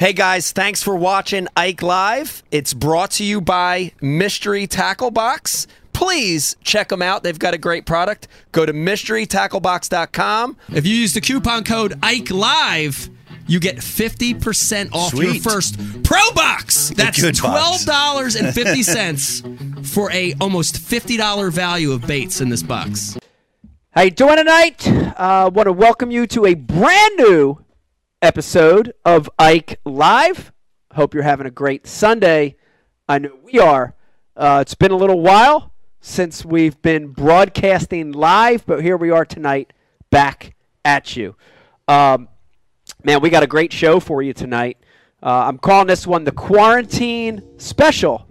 Hey guys, thanks for watching Ike Live. It's brought to you by Mystery Tackle Box. Please check them out. They've got a great product. Go to mysterytacklebox.com. If you use the coupon code Ike Live, you get 50% off your first Pro Box. That's $12.50 for a almost $50 value of baits in this box. How you doing tonight? Uh, want to welcome you to a brand new episode of Ike Live. Hope you're having a great Sunday. I know we are. Uh, it's been a little while since we've been broadcasting live, but here we are tonight, back at you. Um, man, we got a great show for you tonight. Uh, I'm calling this one the Quarantine Special.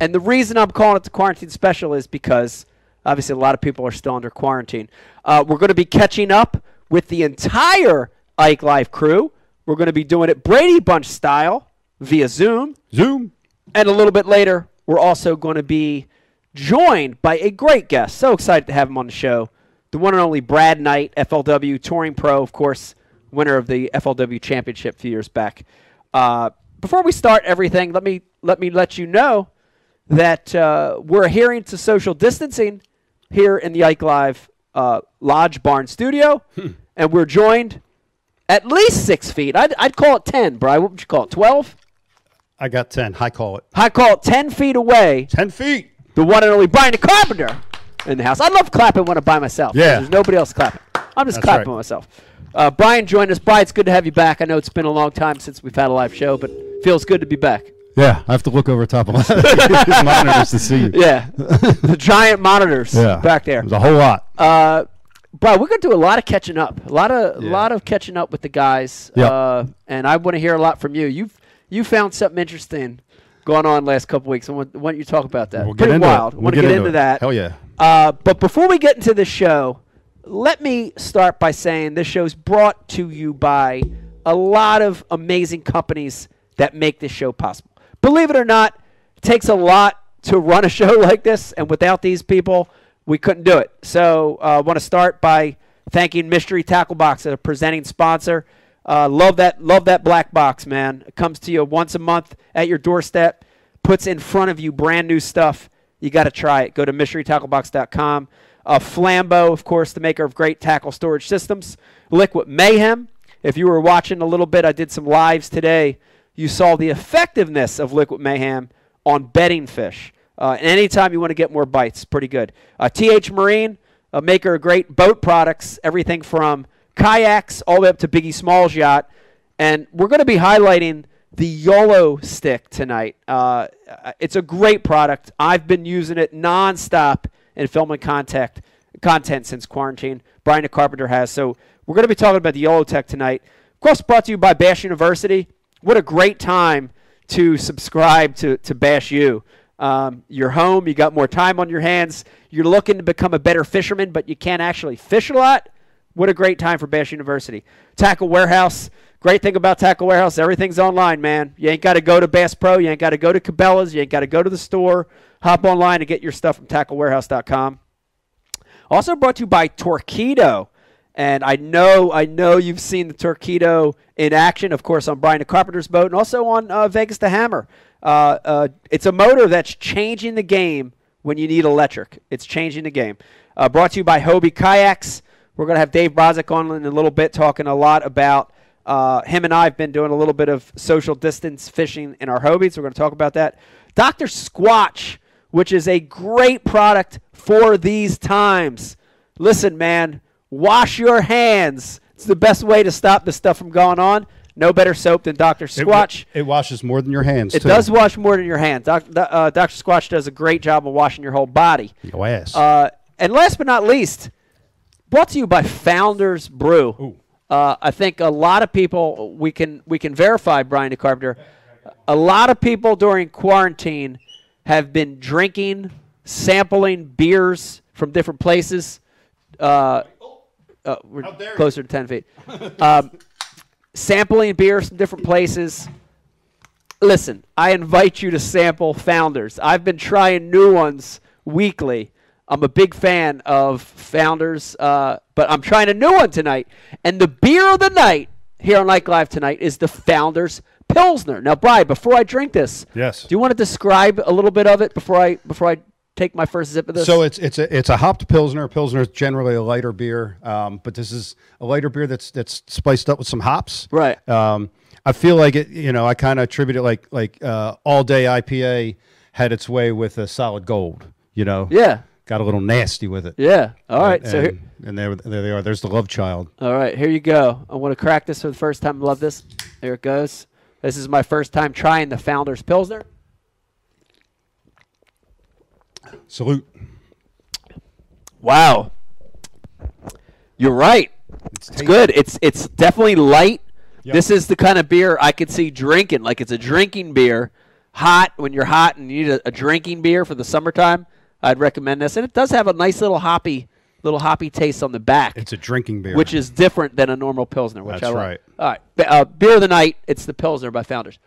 And the reason I'm calling it the quarantine special is because obviously a lot of people are still under quarantine. Uh, we're going to be catching up with the entire Ike Live crew. We're going to be doing it Brady Bunch style via Zoom. Zoom. And a little bit later, we're also going to be joined by a great guest. So excited to have him on the show. The one and only Brad Knight, FLW Touring Pro, of course, winner of the FLW Championship a few years back. Uh, before we start everything, let me let me let you know that uh, we're adhering to social distancing here in the Ike Live uh, Lodge Barn Studio, and we're joined at least six feet. I'd, I'd call it ten, Brian. What would you call it? Twelve? I got 10. I call it. I call it 10 feet away, 10 feet. the one and only Brian the Carpenter in the house. I love clapping when I'm by myself. Yeah. There's nobody else clapping. I'm just That's clapping right. myself. Uh, Brian joined us. Brian, it's good to have you back. I know it's been a long time since we've had a live show, but feels good to be back. Yeah, I have to look over top of my monitors to see you. Yeah. the giant monitors Yeah. back there. There's a whole lot. Uh, Brian, we're going to do a lot of catching up. A lot of a Yeah. lot of catching up with the guys. Yep. Uh, and I want to hear a lot from you. You've you found something interesting going on last couple weeks. I want, want you to talk about that. We'll get Pretty into wild. We'll want to get, into it. that. Hell yeah. Uh, but before we get into the show, let me start by saying this show's brought to you by a lot of amazing companies that make this show possible. Believe it or not, it takes a lot to run a show like this, and without these people, we couldn't do it. So I uh, want to start by thanking Mystery Tackle Box as a presenting sponsor. Uh, love that, love that black box, man. It comes to you once a month at your doorstep, puts in front of you brand new stuff. You got to try it. Go to mysterytacklebox.com. Uh, Flambeau, of course, the maker of great tackle storage systems. Liquid Mayhem. If you were watching a little bit, I did some lives today. You saw the effectiveness of Liquid Mayhem on bedding fish. Uh, anytime you want to get more bites, pretty good. Uh, TH Marine, a maker of great boat products, everything from kayaks all the way up to Biggie Smalls yacht. And we're going to be highlighting the YOLO stick tonight. Uh, it's a great product. I've been using it nonstop in filming contact, content since quarantine. Brian the Carpenter has. So we're going to be talking about the YOLO Stick tonight. Of course, brought to you by Bass University. What a great time to subscribe to, to Bass U. Um, you're home, you got more time on your hands, you're looking to become a better fisherman, but you can't actually fish a lot. What a great time for Bass University. Tackle Warehouse. Great thing about Tackle Warehouse, everything's online, man. You ain't got to go to Bass Pro. You ain't got to go to Cabela's. You ain't got to go to the store. Hop online and get your stuff from tacklewarehouse.com. Also brought to you by Torqeedo. And I know, I know you've seen the Torqeedo in action, of course, on Brian the Carpenter's boat and also on uh, Vegas the Hammer. Uh, uh, it's a motor that's changing the game when you need electric. It's changing the game. Uh, brought to you by Hobie Kayaks. We're going to have Dave Brodzik on in a little bit talking a lot about uh, him and I have been doing a little bit of social distance fishing in our Hobies. We're going to talk about that. Dr. Squatch, which is a great product for these times. Listen, man, wash your hands. It's the best way to stop this stuff from going on. No better soap than Dr. Squatch. it washes more than your hands. It too. does wash more than your hands. Doc, uh, Dr. Squatch does a great job of washing your whole body. Your ass. Uh, and last but not least, brought to you by Founders Brew. Uh, I think a lot of people we can we can verify Brian the Carpenter. A lot of people during quarantine have been drinking, sampling beers from different places. Uh, uh, we're closer to ten feet. Um, sampling beers from different places. Listen, I invite you to sample Founders. I've been trying new ones weekly. I'm a big fan of Founders, uh, but I'm trying a new one tonight. And the beer of the night here on Ike Live tonight is the Founders Pilsner. Now, Brian, before I drink this, Yes. do you want to describe a little bit of it before I before I take my first sip of this? So it's it's a it's a hopped pilsner. Pilsner is generally a lighter beer, um, but this is a lighter beer that's that's spiced up with some hops. Right. Um, I feel like it. You know, I kind of attribute it like like uh, all day IPA had its way with a solid gold. You know. yeah, Got a little nasty with it. yeah. All right, And, so here, and there there they are. There's the love child. all right, here you go. I want to crack this for the first time. Love this. There it goes. This is my first time trying the Founders Pilsner. Salute. Wow. You're right. It's, It's good. It's it's definitely light. Yep. This is the kind of beer I could see drinking. Like it's a drinking beer, hot when you're hot and you need a, a drinking beer for the summertime. I'd recommend this, and it does have a nice little hoppy, little hoppy taste on the back, It's a drinking beer. which is different than a normal pilsner, which That's I like. right. All right, uh, beer of the night. It's the pilsner by Founders.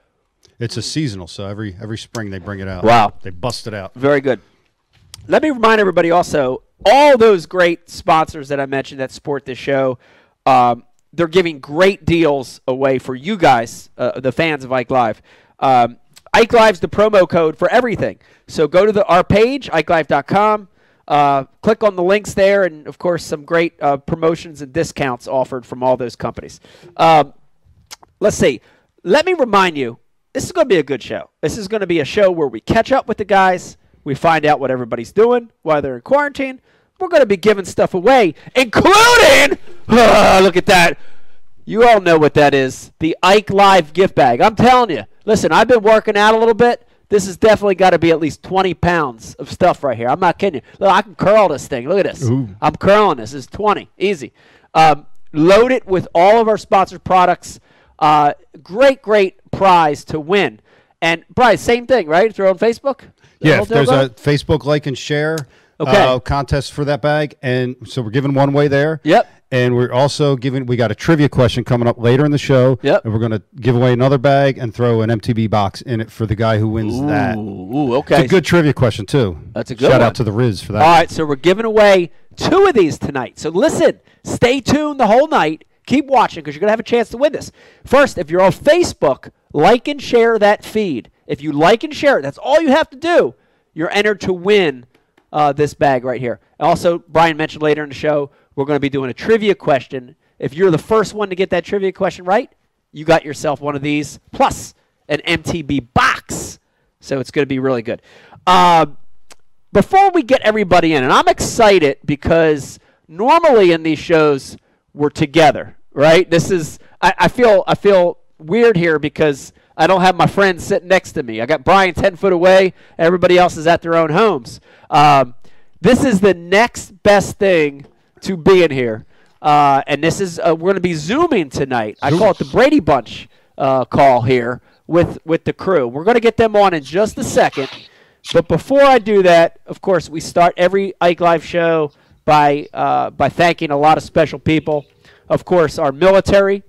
it's a seasonal, so every every spring they bring it out. Wow. They bust it out. Very good. Let me remind everybody also all those great sponsors that I mentioned that support this show. Um, they're giving great deals away for you guys, uh, the fans of Ike Live. Um, Ike Live's the promo code for everything. So go to the our page, IkeLive.com. Uh, click on the links there, and of course, some great uh, promotions and discounts offered from all those companies. Um, let's see. Let me remind you, this is going to be a good show. This is going to be a show where we catch up with the guys. We find out what everybody's doing while they're in quarantine. We're going to be giving stuff away, including, Ah, look at that. You all know what that is the Ike Live gift bag. I'm telling you. Listen, I've been working out a little bit. This has definitely got to be at least 20 pounds of stuff right here. I'm not kidding you. Look, I can curl this thing. Look at this. Ooh. I'm curling this. It's 20. Easy. Um, load it with all of our sponsored products. Uh, great, great prize to win. And, Bryce, same thing, right? Throw on Facebook? Yeah, if there's a Facebook like and share Okay. uh, contest for that bag, and so we're giving one way there. Yep. And we're also giving. We got a trivia question coming up later in the show. Yep. And we're going to give away another bag and throw an MTB box in it for the guy who wins that. Ooh, ooh, okay. It's a good trivia question too. That's a good Shout one. out to the Riz for that. All right, so we're giving away two of these tonight. So listen, stay tuned the whole night. Keep watching because you're going to have a chance to win this. First, if you're on Facebook, like and share that feed. If you like and share it, that's all you have to do. You're entered to win uh, this bag right here. Also, Brian mentioned later in the show, we're going to be doing a trivia question. If you're the first one to get that trivia question right, you got yourself one of these plus an MTB box. So it's going to be really good. Um, before we get everybody in, and I'm excited because normally in these shows we're together, right? This is I, I feel I feel weird here because I don't have my friends sitting next to me. I got Brian ten foot away. Everybody else is at their own homes. Um, this is the next best thing to being here, uh, and this is uh, we're going to be zooming tonight. I call it the Brady Bunch uh, call here with with the crew. We're going to get them on in just a second. But before I do that, of course, we start every Ike Live show by uh, by thanking a lot of special people. Of course, our military,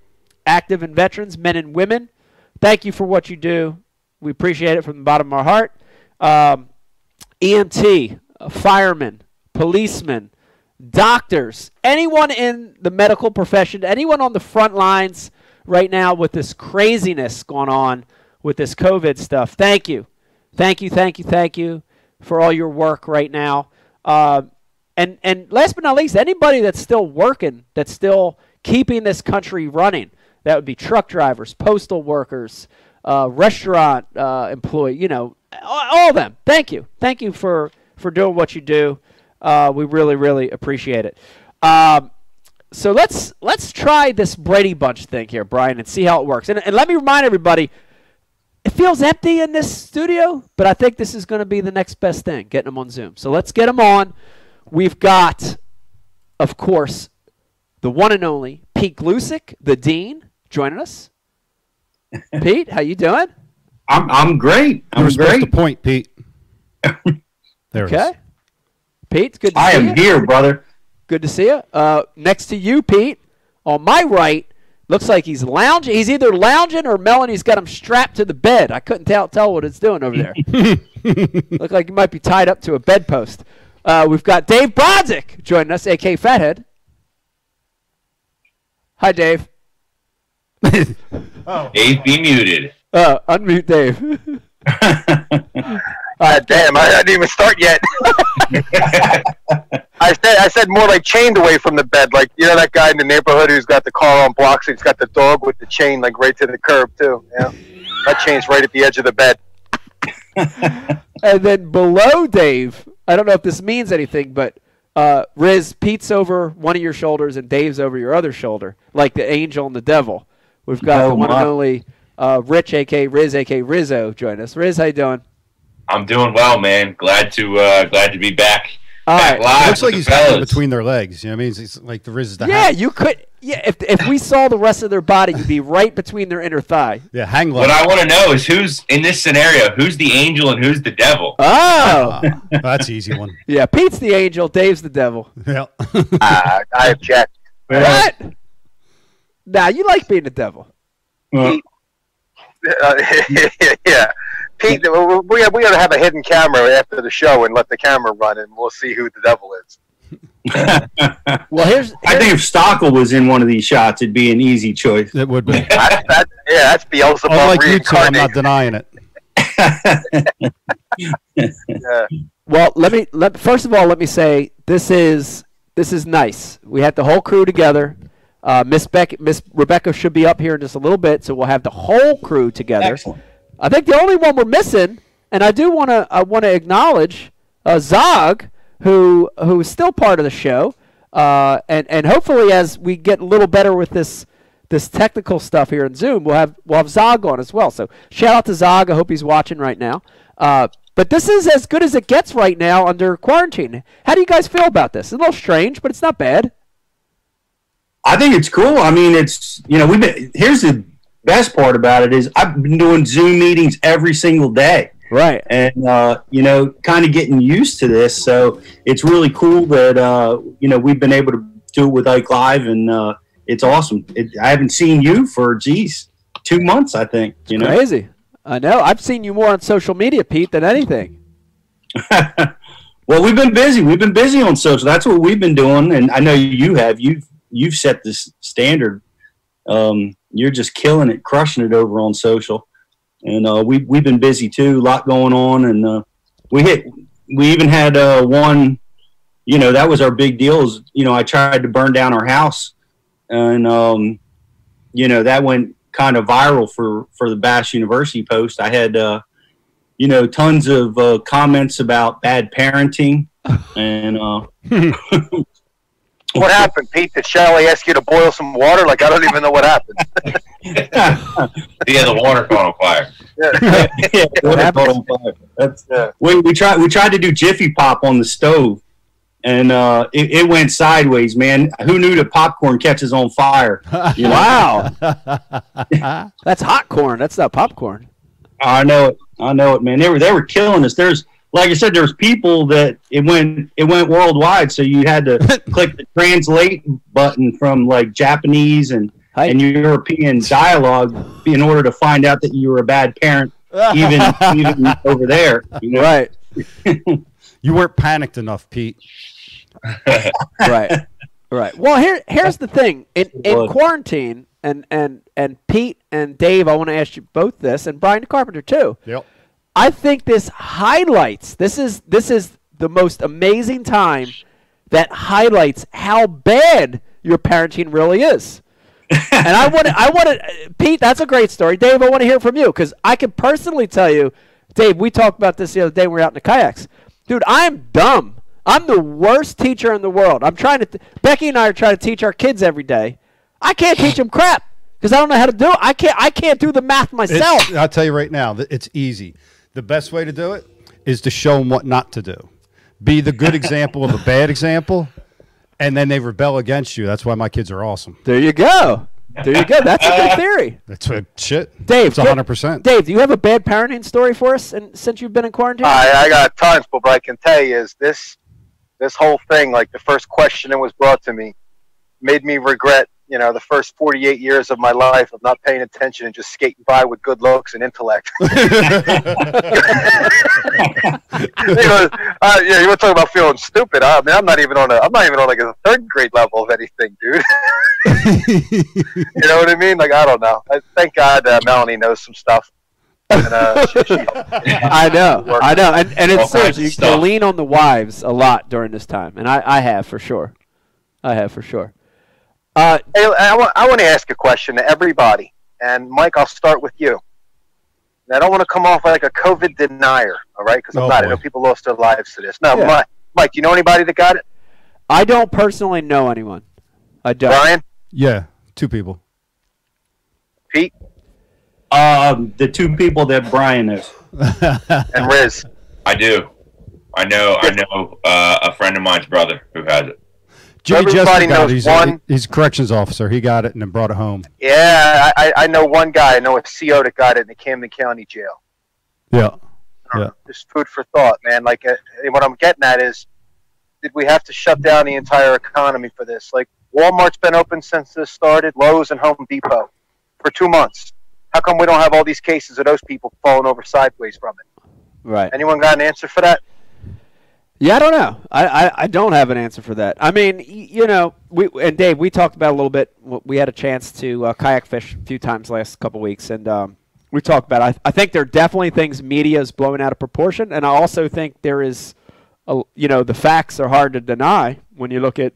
active and veterans, men and women. Thank you for what you do. We appreciate it from the bottom of our heart. Um, EMT, firemen, policemen, doctors, anyone in the medical profession, anyone on the front lines right now with this craziness going on with this COVID stuff. Thank you. Thank you, thank you, thank you for all your work right now. Uh, and and last but not least, anybody that's still working, that's still keeping this country running. That would be truck drivers, postal workers, uh, restaurant uh, employee. You know, all, of them. Thank you, thank you for for doing what you do. Uh, we really, really appreciate it. Um, so let's let's try this Brady Bunch thing here, Brian, and see how it works. And, and let me remind everybody, it feels empty in this studio, but I think this is going to be the next best thing, getting them on Zoom. So let's get them on. We've got, of course, the one and only Pete Gluszek, the dean, joining us. Pete, how you doing? I'm I'm great. I'm were supposed great. to point, Pete. there it is. Okay. Pete, good to I see am you. here, brother. Good to see you. Uh, next to you, Pete, on my right, looks like he's lounging. He's either lounging or Melanie's got him strapped to the bed. I couldn't tell tell what it's doing over there. Look like he might be tied up to a bedpost. Uh, we've got Dave Brodzik joining us, aka Fathead. Hi, Dave. Dave, be muted. Uh, unmute Dave. Uh, damn, I didn't even start yet. I said I said more like chained away from the bed, like you know that guy in the neighborhood who's got the car on blocks. And he's got the dog with the chain like right to the curb too. Yeah, that chain's right at the edge of the bed. and then below Dave, I don't know if this means anything, but uh, Riz, Pete's over one of your shoulders and Dave's over your other shoulder, like the angel and the devil. We've got Oh, the one my. and only uh, Rich, aka Riz, aka Rizzo, join us. Riz, how you doing? I'm doing well, man. Glad to uh, glad to be back. All back right. live. It looks like with he's the got it between their legs. You know what I mean? It's, it's like the Riz is the Yeah, hang, you could. Yeah, if if we saw the rest of their body, you'd be right between their inner thigh. yeah hang low. What. I want to know is who's in this scenario. Who's the angel and who's the devil? Oh, Uh, that's an easy one. yeah. Pete's the angel, Dave's the devil. Yeah. Uh, I object. What? Nah, you like being the devil. Uh, yeah, Pete, we we we got to have a hidden camera after the show and let the camera run, and we'll see who the devil is. Well, here's, I think if Stockel was in one of these shots, it'd be an easy choice. it would be. That's, that, yeah, that's Beelzebub Unlike you two, I'm not denying it. Yeah. Well, let me let first of all let me say this is this is nice. We had the whole crew together. Uh, Miss Beck, Miss Rebecca should be up here in just a little bit, so we'll have the whole crew together. Excellent. I think the only one we're missing, and I do want to I want to acknowledge uh, Zog, who who is still part of the show, uh, and and hopefully as we get a little better with this this technical stuff here in Zoom, we'll have we'll have Zog on as well. So shout out to Zog. I hope he's watching right now. Uh, but this is as good as it gets right now under quarantine. How do you guys feel about this? It's a little strange, but it's not bad. I think it's cool. I mean, it's you know we've been. Here's the best part about it is I've been doing Zoom meetings every single day, Right. and uh, you know, kind of getting used to this. So it's really cool that uh, you know we've been able to do it with Ike Live, and uh, it's awesome. It, I haven't seen you for geez two months, I think. You know. Crazy. I know. I've seen you more on social media, Pete, than anything. Well, we've been busy. We've been busy on social. That's what we've been doing, and I know you have. You've you've set this standard. Um, you're just killing it, crushing it over on social, and uh, we we've been busy too. A lot going on, and uh, we hit. We even had uh, one. You know, that was our big deal. Is you know, I tried to burn down our house, and um, you know that went kind of viral for for the Bass University post. I had. Uh, you know, tons of uh, comments about bad parenting, and uh, What happened, Pete? Did Shelley ask you to boil some water? Like I don't even know what happened. Yeah, the water caught on fire. yeah, what a total fire. That's, Yeah. we, we tried we tried to do Jiffy Pop on the stove, and uh, it, it went sideways. Man, who knew that popcorn catches on fire? You know? Wow. That's hot corn. That's not popcorn. I know it. I know it, man. They were they were killing us. There's like I said, there's people that it went it went worldwide. So you had to click the translate button from like Japanese and Hi. and European dialogue in order to find out that you were a bad parent, even even over there. You know? Right. You weren't panicked enough, Pete. right. Right. Well, here here's the thing. In in quarantine, and and and Pete and Dave, I want to ask you both this, and Brian Carpenter too. Yep. I think this highlights. This is this is the most amazing time that highlights how bad your parenting really is. and I want to, I want to, Pete. That's a great story, Dave. I want to hear from you because I can personally tell you, Dave. We talked about this the other day. when We were out in the kayaks, dude. I'm dumb. I'm the worst teacher in the world. I'm trying to. T- Becky and I are trying to teach our kids every day. I can't teach them crap because I don't know how to do it. I can't. I can't do the math myself. It's, I'll tell you right now, that it's easy. The best way to do it is to show them what not to do. Be the good example of a bad example, and then they rebel against you. That's why my kids are awesome. There you go. There you go. That's a good theory. That's what shit. Dave, it's hundred percent. Dave, do you have a bad parenting story for us and, since you've been in quarantine? I, I got tons, but what I can tell you is this this whole thing, like the first question that was brought to me, made me regret you know, the first 48 years of my life of not paying attention and just skating by with good looks and intellect. you know, uh, yeah, you were talking about feeling stupid. I mean, I'm not even on a, I'm not even on like a third grade level of anything, dude. you know what I mean? Like, I don't know. I, thank God uh, Melanie knows some stuff. And, uh, she, she, I know, I know, and and it's serious. kinds You can lean on the wives a lot during this time, and I, I have for sure. I have for sure. Uh, Hey, I want, I want to ask a question to everybody. And Mike, I'll start with you. And I don't want to come off like a COVID denier, all right? Because I'm Oh, not. I know people lost their lives to this. No, Yeah. Mike, Mike, do you know anybody that got it? I don't personally know anyone. I don't. Brian, Yeah, two people. Pete, Um, the two people that Brian knows. and Riz. I do. I know. I know uh, a friend of mine's brother who has it. Jimmy Everybody Jester got knows. He's, one- he's a corrections officer. He got it and then brought it home. Yeah, I, I I know one guy. I know a CO that got it in the Camden County Jail. Yeah. Yeah. Just food for thought, man. Like, uh, what I'm getting at is, did we have to shut down the entire economy for this? Like, Walmart's been open since this started. Lowe's and Home Depot for two months. How come we don't have all these cases of those people falling over sideways from it? Right. Anyone got an answer for that? Yeah, I don't know. I, I, I don't have an answer for that. I mean, you know, we and Dave, we talked about a little bit. We had a chance to uh, kayak fish a few times last couple weeks, and um, we talked about. I, I think there are definitely things media is blowing out of proportion, and I also think there is, a, you know, the facts are hard to deny when you look at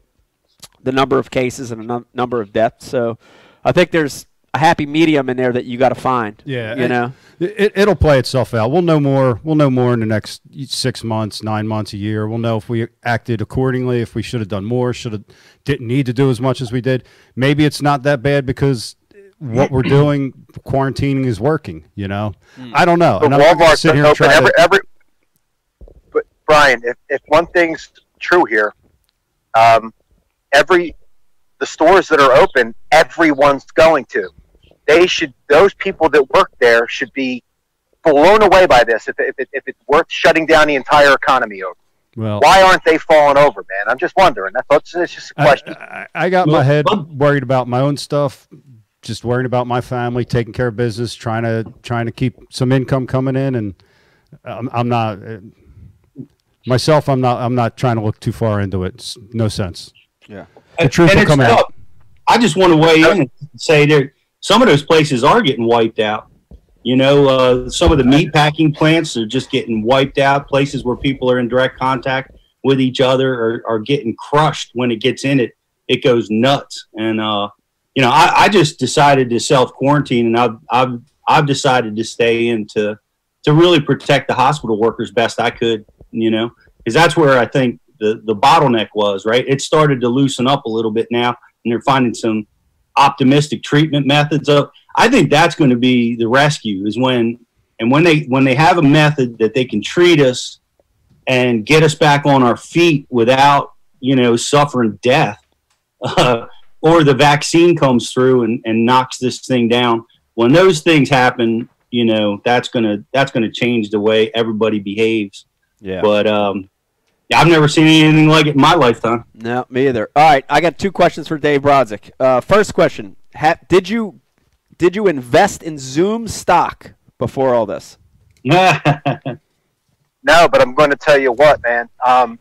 the number of cases and the num- number of deaths. So, I think there's a happy medium in there that you got to find. Yeah, you and know. it, it'll play itself out. We'll know more. We'll know more in the next six months, nine months, a year. We'll know if we acted accordingly, if we should have done more, should have didn't need to do as much as we did. Maybe it's not that bad because what we're doing, quarantining, is working. You know, I don't know. But And I'm not sit here and open try every to- every. But Brian, if if one thing's true here, um, every the stores that are open, everyone's going to. They should. Those people that work there should be blown away by this. If if, if it's worth shutting down the entire economy over, well, why aren't they falling over, man? I'm just wondering. That's that's it's just a question. I, I got my Well, head well- worried about my own stuff, just worrying about my family, taking care of business, trying to trying to keep some income coming in, and I'm, I'm not uh, myself. I'm not. I'm not trying to look too far into it. It's no sense. Yeah. The truth And will it's come out. I just want to weigh in and say there some of those places are getting wiped out. You know, uh, some of the meat packing plants are just getting wiped out. Places where people are in direct contact with each other are, are getting crushed when it gets in it. It goes nuts. And uh, you know, I, I just decided to self quarantine, and I've I've I've decided to stay in to to really protect the hospital workers best I could. You know, because that's where I think the the bottleneck was. Right, it started to loosen up a little bit now, and they're finding some optimistic treatment methods of. I think that's going to be the rescue is when and when they when they have a method that they can treat us and get us back on our feet without you know suffering death uh, or the vaccine comes through and, and knocks this thing down when those things happen you know that's gonna that's gonna change the way everybody behaves Yeah. but um i've never seen anything like it in my lifetime No, me either. All right, I got two questions for Dave Brodzik. Uh, first question: ha- Did you did you invest in Zoom stock before all this? No, but I'm going to tell you what, man. Um,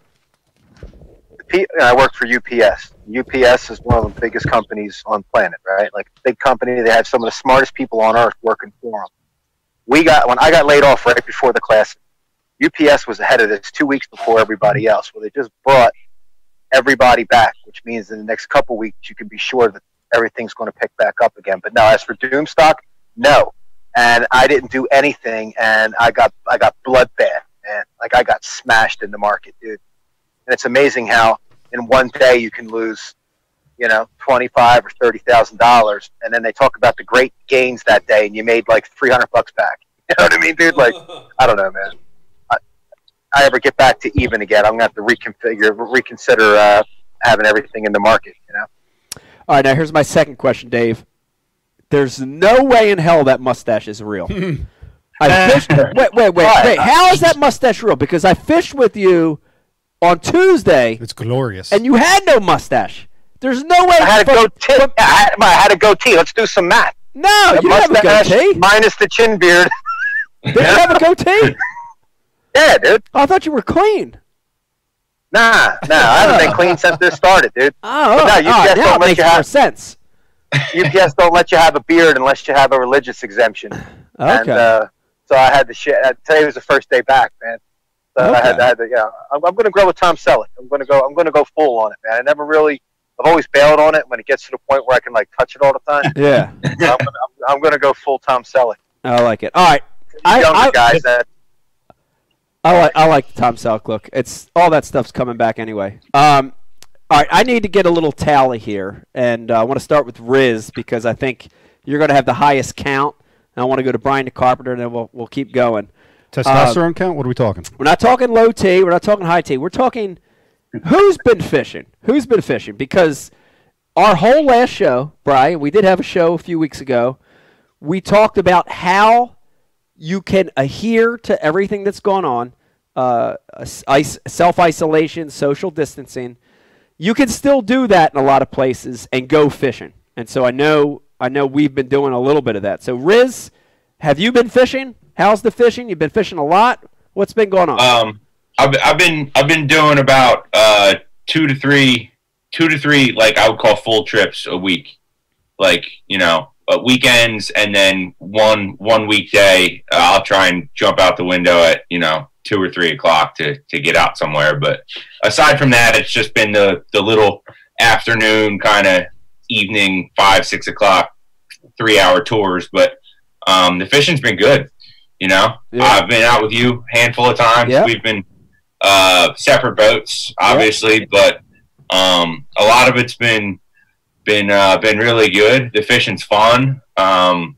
the P- I work for UPS. UPS is one of the biggest companies on planet, right? Like big company. They have some of the smartest people on earth working for them. We got when I got laid off right before the class. UPS was ahead of this two weeks before everybody else. Well, they just brought everybody back, which means in the next couple weeks you can be sure that everything's going to pick back up again. But now, as for Zoom stock, no. And I didn't do anything, and I got I got blood bad, man. Like I got smashed in the market, dude. And it's amazing how in one day you can lose, you know, twenty five or thirty thousand dollars, and then they talk about the great gains that day, and you made like three hundred bucks back. You know what I mean, dude? Like I don't know, man. I, I ever get back to even again, I'm gonna have to reconfigure, reconsider uh, having everything in the market. You know. All right, now here's my second question, Dave. There's no way in hell that mustache is real. I fished. Wait, wait, wait, wait. How is that mustache real? Because I fished with you on Tuesday, It's glorious. and you had no mustache. There's no way. I had a goatee. from- I had, I had a goatee. Let's do some math. no, you didn't have a goatee. minus the chin beard. Did you have a goatee? yeah, dude. I thought you were clean. Nah, nah. I haven't been clean since this started, dude. Oh, But no, oh, you oh, now don't let makes you more have- sense. UPS don't let you have a beard unless you have a religious exemption. Okay. And uh, so I had to shit. Uh, today was the first day back, man. So I had, I had to, yeah. I'm, I'm going to grow with Tom Selleck. I'm going to go. I'm going to go full on it, man. I never really. I've always bailed on it when it gets to the point where I can like touch it all the time. yeah, I'm to I'm going to go full Tom Selleck. I like it. All right, I, Younger I, guys that I like I like the Tom Selleck look. It's all that stuff's coming back anyway. Um, all right, I need to get a little tally here, and uh, I want to start with Riz because I think you're going to have the highest count. And I want to go to Brian the Carpenter, and then we'll we'll keep going. Testosterone count? What are we talking? We're not talking low T. We're not talking high T. We're talking who's been fishing. Who's been fishing? Because our whole last show, Brian, we did have a show a few weeks ago. We talked about how you can adhere to everything that's going on, uh, self isolation, social distancing. You can still do that in a lot of places and go fishing. And so I know I know we've been doing a little bit of that. So Riz, have you been fishing? How's the fishing? You've been fishing a lot. What's been going on? Um, I've, I've been I've been doing about uh, two to three, two to three, like I would call full trips a week, like you know, uh, weekends, and then one one weekday. Uh, I'll try and jump out the window at you know two or three o'clock to to get out somewhere. But aside from that, it's just been the the little afternoon kind of evening five six o'clock three hour tours. But um, the fishing's been good. You know, Yeah. I've been out with you a handful of times. Yeah. We've been uh, separate boats, obviously, but um, a lot of it's been been uh, been really good. The fishing's fun. Um,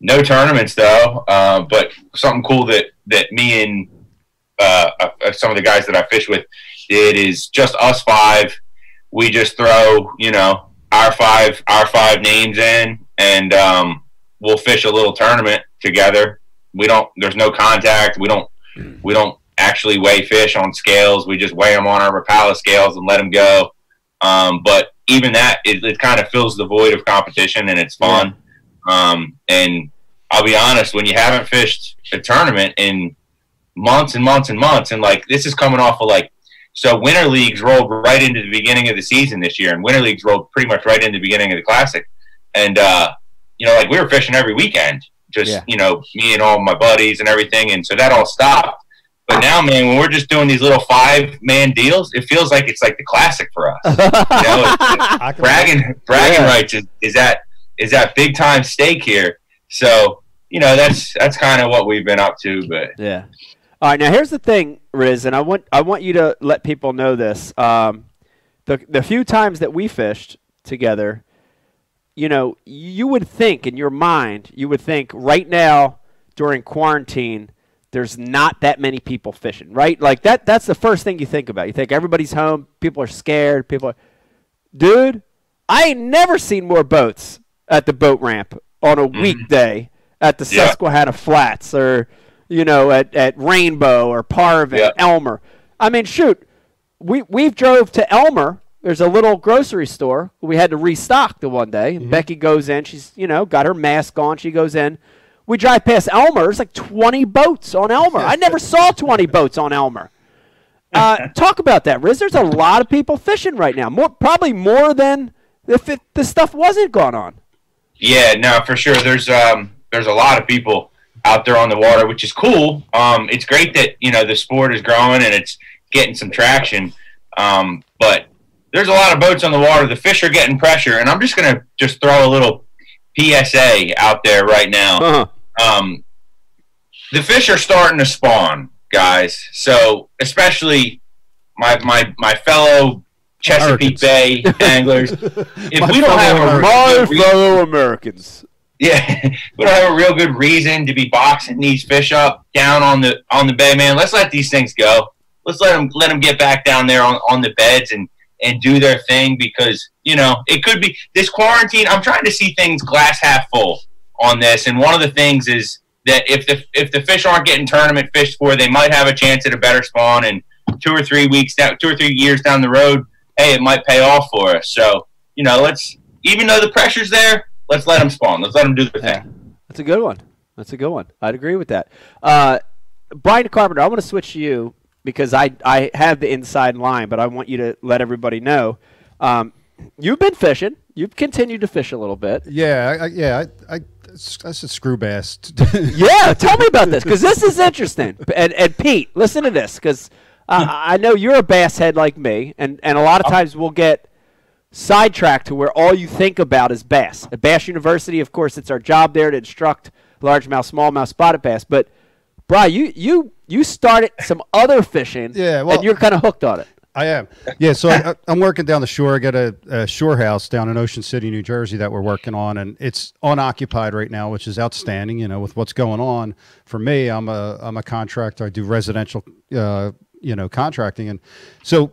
no tournaments though, uh, but something cool that that me and uh, uh, some of the guys that I fish with did is just us five. We just throw, you know, our five our five names in, and um, we'll fish a little tournament together. We don't. There's no contact. We don't. We don't actually weigh fish on scales. We just weigh them on our Rapala scales and let them go. Um, but even that, it, it kind of fills the void of competition, and it's fun. Um, and I'll be honest, when you haven't fished a tournament in months and months and months, and like this is coming off of like so winter leagues rolled right into the beginning of the season this year, and winter leagues rolled pretty much right into the beginning of the classic. And uh, you know, like we were fishing every weekend, just Yeah. you know, me and all my buddies and everything, and so that all stopped. But now, man, when we're just doing these little five man deals, it feels like it's like the classic for us. You know, it's- bragging bragging Yeah. rights is, is that is that big time stake here. So you know that's that's kind of what we've been up to. But Yeah. All right. Now here's the thing, Riz, and I want I want you to let people know this. Um, the the few times that we fished together, you know, you would think in your mind, you would think right now during quarantine, there's not that many people fishing, right? Like that. That's the first thing you think about. You think everybody's home, people are scared, people are. Dude, I ain't never seen more boats at the boat ramp on a mm-hmm. weekday at the Yeah. Susquehanna Flats or, you know, at, at Rainbow or Parvin, Yeah. Elmer. I mean, shoot, we we've drove to Elmer. There's a little grocery store. We had to restock the one day. And Becky goes in. She's you know got her mask on. She goes in. We drive past Elmer. There's like 20 boats on Elmer. I never saw 20 boats on Elmer. Uh, talk about that, Riz. There's a lot of people fishing right now. More, probably more than if it, the stuff wasn't going on. yeah, no, for sure. There's um there's a lot of people out there on the water, which is cool. Um, it's great that you know the sport is growing and it's getting some traction. Um, but there's a lot of boats on the water. The fish are getting pressure, and I'm just gonna just throw a little PSA out there right now. Uh-huh. Um, the fish are starting to spawn, guys. So especially my my my fellow Chesapeake Bay anglers, if we don't have a real good re- Americans. yeah, we don't have a real good reason to be boxing these fish up down on the on the bay, man. Let's let these things go. Let's let them let them get back down there on, on the beds and and do their thing because you know it could be this quarantine. I'm trying to see things glass half full on this, and one of the things is that if the if the fish aren't getting tournament fished for, they might have a chance at a better spawn. And two or three weeks down, two or three years down the road, hey, it might pay off for us. So you know, let's even though the pressure's there, let's let them spawn. Let's let them do their Yeah, thing. that's a good one. That's a good one. I'd agree with that. Uh, Brian Carpenter, I want to switch to you because I I have the inside line, but I want you to let everybody know. Um, you've been fishing. You've continued to fish a little bit. Yeah, I, I, yeah, I, I, I a screw bass. Yeah, tell me about this because this is interesting. And and Pete, listen to this because uh, I know you're a bass head like me, and and a lot of times we'll get sidetracked to where all you think about is bass. At Bass University, of course, it's our job there to instruct largemouth, smallmouth, spotted bass. But Brian, you you you started some other fishing, Yeah, well- and you're kind of hooked on it. I am. Yeah, so I, I'm working down the shore. I got a, a shore house down in Ocean City, New Jersey, that we're working on, and it's unoccupied right now, which is outstanding. You know, with what's going on. For me, I'm a I'm a contractor. I do residential, uh, you know, contracting, and so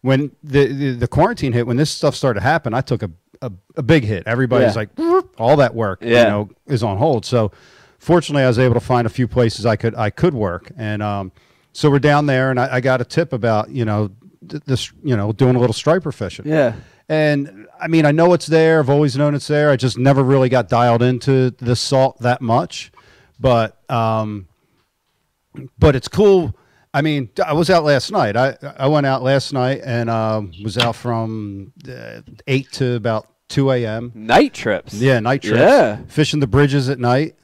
when the, the the quarantine hit, when this stuff started to happen, I took a a, a big hit. Everybody's Yeah. like, all that work, Yeah. you know, is on hold. So fortunately, I was able to find a few places I could I could work, and um, so we're down there, and I, I got a tip about you know this you know doing a little striper fishing. Yeah. And I mean, I know it's there. I've always known it's there. I just never really got dialed into the salt that much, but um, but it's cool. I mean, I was out last night. I I went out last night and um, was out from uh, eight to about two a.m. Night trips. Yeah, night trips. Yeah. Fishing the bridges at night.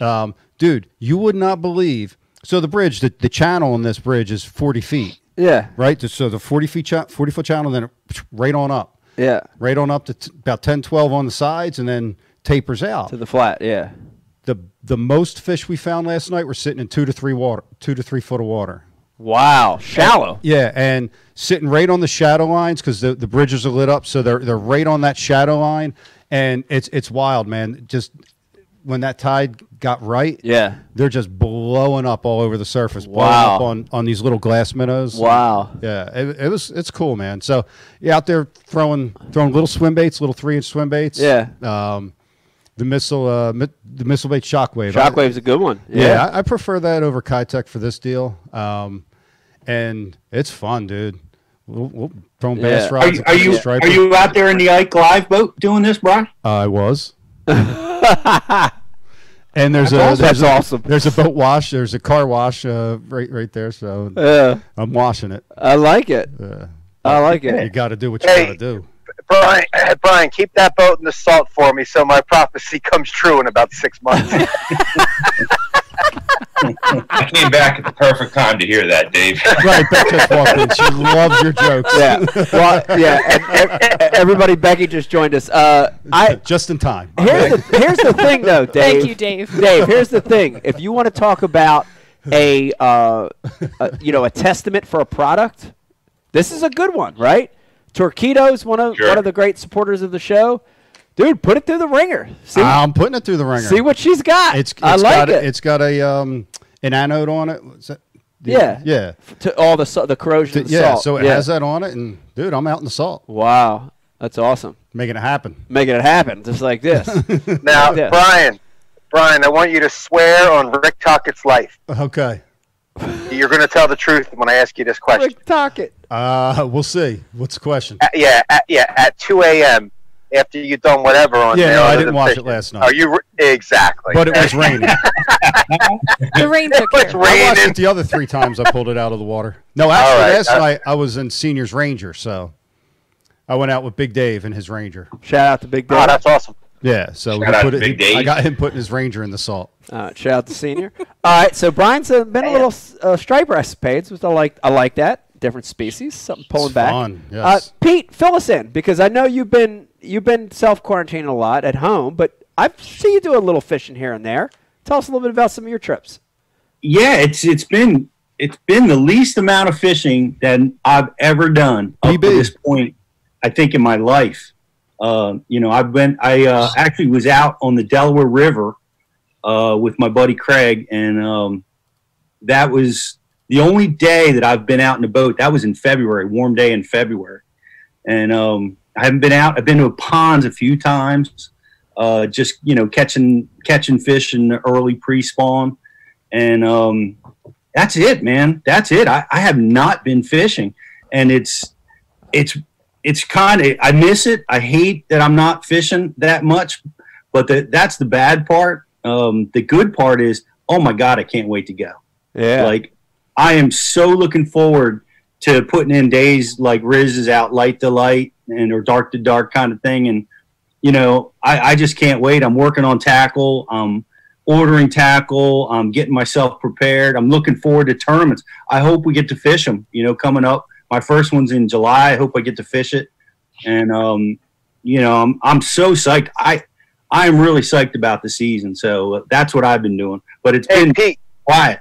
Um, dude, you would not believe. So the bridge, the, the channel on this bridge is 40 feet, Yeah. right? So the 40 feet, cha- 40 foot channel, then right on up, Yeah. right on up to t- about 10, 12 on the sides and then tapers out. To the flat. Yeah. the, the most fish we found last night were sitting in two to three water, two to three foot of water. Wow. Shallow. Yeah, and sitting right on the shadow lines because the, the bridges are lit up, so they're they're right on that shadow line, and it's it's wild, man. Just when that tide got right, Yeah. they're just blowing up all over the surface, blowing Wow. up on on these little glass minnows. Wow. Yeah, it, it was it's cool, man. So yeah, out there throwing throwing little swim baits, little three inch swim baits. Yeah. Um, the missile, uh, mi- the missile bait shockwave. I- Shockwave's a good one. yeah, I, I prefer that over Keitech for this deal. Um, and it's fun, dude. We'll, we'll throwing bass Yeah. Are rods. you, are you are you out there in the Ike Live boat doing this, Brian? I was. and there's a awesome. there's That's a, awesome. There's a boat wash. There's a car wash uh, right right there. So Yeah. I'm washing it. I like it. Uh, I like it. you got to do what you Hey. got to do. Brian, Brian, keep that boat in the salt for me so my prophecy comes true in about six months. I came back at the perfect time to hear that, Dave. Right, Beck just walked in. She loves your jokes. Yeah. Well, yeah. And, and- everybody, Becky just joined us. Uh, I just in time. here's the, here's the thing though, Dave. Thank you, Dave. Dave, here's the thing. If you want to talk about a, uh, a you know a testament for a product, this is a good one, right? Torqeedo's one of Sure. one of the great supporters of the show. Dude, put it through the ringer. See, I'm putting it through the ringer. see what she's got. It's, it's I like got it. A, it's got a um an anode on it. That? The- Yeah. Yeah. to all the sa- the corrosion, of the yeah, salt. so it Yeah. has that on it, and dude, I'm out in the salt, Wow, that's awesome. making it happen. Making it happen, just like this. now, Yeah. Brian, Brian, I want you to swear on Rick Tockett's life. Okay, You're going to tell the truth when I ask you this question. Rick Tockett. uh, we'll see. What's the question? At- yeah, at, yeah, at 2 a.m. after you've done whatever on Yeah, there no, I didn't than watch it last night. Are you re- exactly? But it was raining. The rain took It's care. I watched it the other three times I pulled it out of the water. No, actually, right, last uh, night I was in Seniors Ranger, so I went out with Big Dave and his Ranger. Shout out to Big Dave. Oh, that's awesome. Yeah, so Shout he out put it. Big he- I got him putting his Ranger in the salt. Uh, shout out to senior. All right, so Brian's uh, been a little uh, striper escapades, which I like. I like that. Different species, something pulling It's back. fun, Uh. Pete, fill us in because I know you've been you've been self quarantining a lot at home, but I see you do a little fishing here and there. Tell us a little bit about some of your trips. Yeah, it's it's been it's been the least amount of fishing that I've ever done up to this point. I think in my life. Uh, you know, I've been I uh, actually was out on the Delaware River uh, with my buddy Craig, and um, that was the only day that I've been out in a boat. That was in February, warm day in February, and um, I haven't been out. I've been to ponds a few times, uh, just you know catching catching fish in the early pre-spawn, and um, that's it, man. That's it. I, I have not been fishing, and it's it's it's kind of I miss it. I hate that I'm not fishing that much, but the, that's the bad part. Um, the good part is, oh my god, I can't wait to go. Yeah. Like I am so looking forward to putting in days like Riz is out light to light and or dark to dark kind of thing. And you know, I, I just can't wait. I'm working on tackle. I'm ordering tackle. I'm getting myself prepared. I'm looking forward to tournaments. I hope we get to fish them. You know, coming up. My first one's in July. I hope I get to fish it. And um, you know, I'm I'm so psyched. I I'm really psyched about the season. So uh, that's what I've been doing. But it's Hey been Pete, quiet.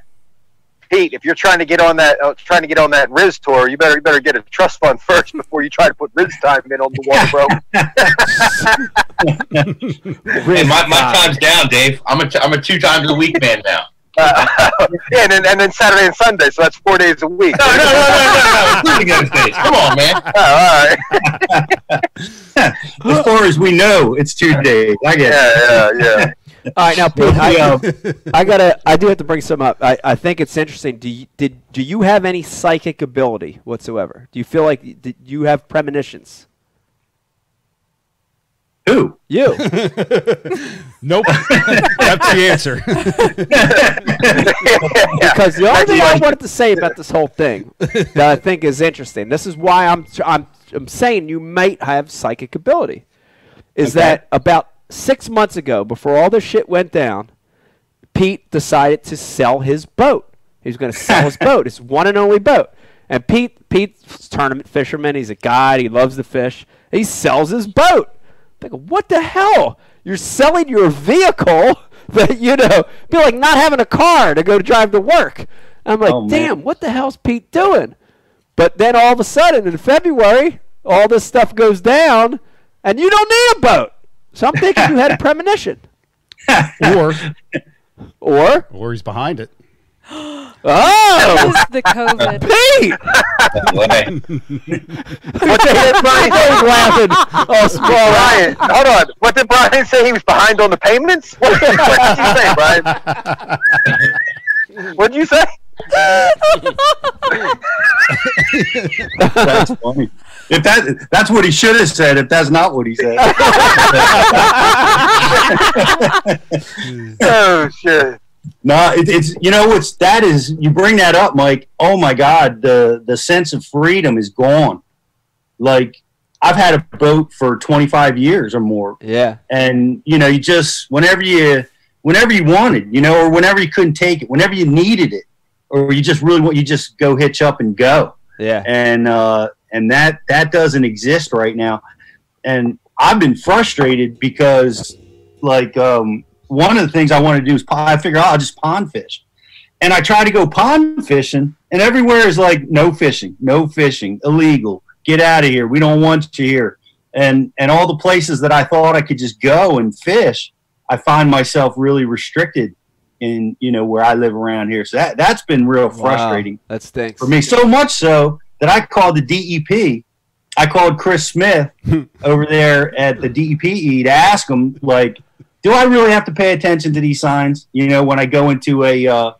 Pete, if you're trying to get on that uh, trying to get on that Riz tour, you better you better get a trust fund first before you try to put Riz time in on the water, bro. Hey, my, my time's down, Dave. I'm a, t- I'm a two times a week man now. Uh, yeah, and then, and then Saturday and Sunday, so that's four days a week. No, no, no, no, no, no. Including those days. Come on, man. Oh, all right. As far as we know, it's two days. I get. Yeah, yeah, yeah. All right, now Pete, I, um, Yeah. I gotta, I do have to bring some up. I, I think it's interesting. Do you, did do you have any psychic ability whatsoever? Do you feel like did you have premonitions? Who? You. Nope. That's the answer. because the only thing I wanted to say about this whole thing that I think is interesting. This is why I'm I'm I'm saying you might have psychic ability. Is Okay. that about six months ago, before all this shit went down, Pete decided to sell his boat. He was going to sell his boat, his one and only boat. And Pete, Pete's tournament fisherman. He's a guide. He loves to fish. He sells his boat. I go, what the hell? You're selling your vehicle that you know be like not having a car to go drive to work. I'm like, Oh, man. damn, what the hell's Pete doing? But then all of a sudden in February, all this stuff goes down, and you don't need a boat. So I'm thinking you had a premonition, or or or he's behind it. oh, This is the COVID. Pete. What the heck, Brian? He's laughing. Oh, small Brian, hold on. What did Brian say? He was behind on the payments. What, what did you say, Brian? What did you say? That's funny. If that that's what he should have said, if that's not what he said. Oh shit! no, it, it's you know what's that is you bring that up, Mike. Oh my God, the the sense of freedom is gone. Like I've had a boat for 25 years or more, Yeah. and you know you just whenever you whenever you wanted, you know, or whenever you couldn't take it, whenever you needed it, or you just really want, you just go hitch up and go. Yeah. and uh, and that that doesn't exist right now. And I've been frustrated because, like, um, one of the things I want to do is. I figure out I'll just pond fish, and I try to go pond fishing, and everywhere is like no fishing, no fishing, illegal. Get out of here. We don't want you here. And and all the places that I thought I could just go and fish, I find myself really restricted in you know where I live around here. So that that's been real frustrating Wow, that stinks. for me. So much so that I called the DEP. I called Chris Smith over there at the DEP to ask him, like, do I really have to pay attention to these signs? You know, when I go into a, uh,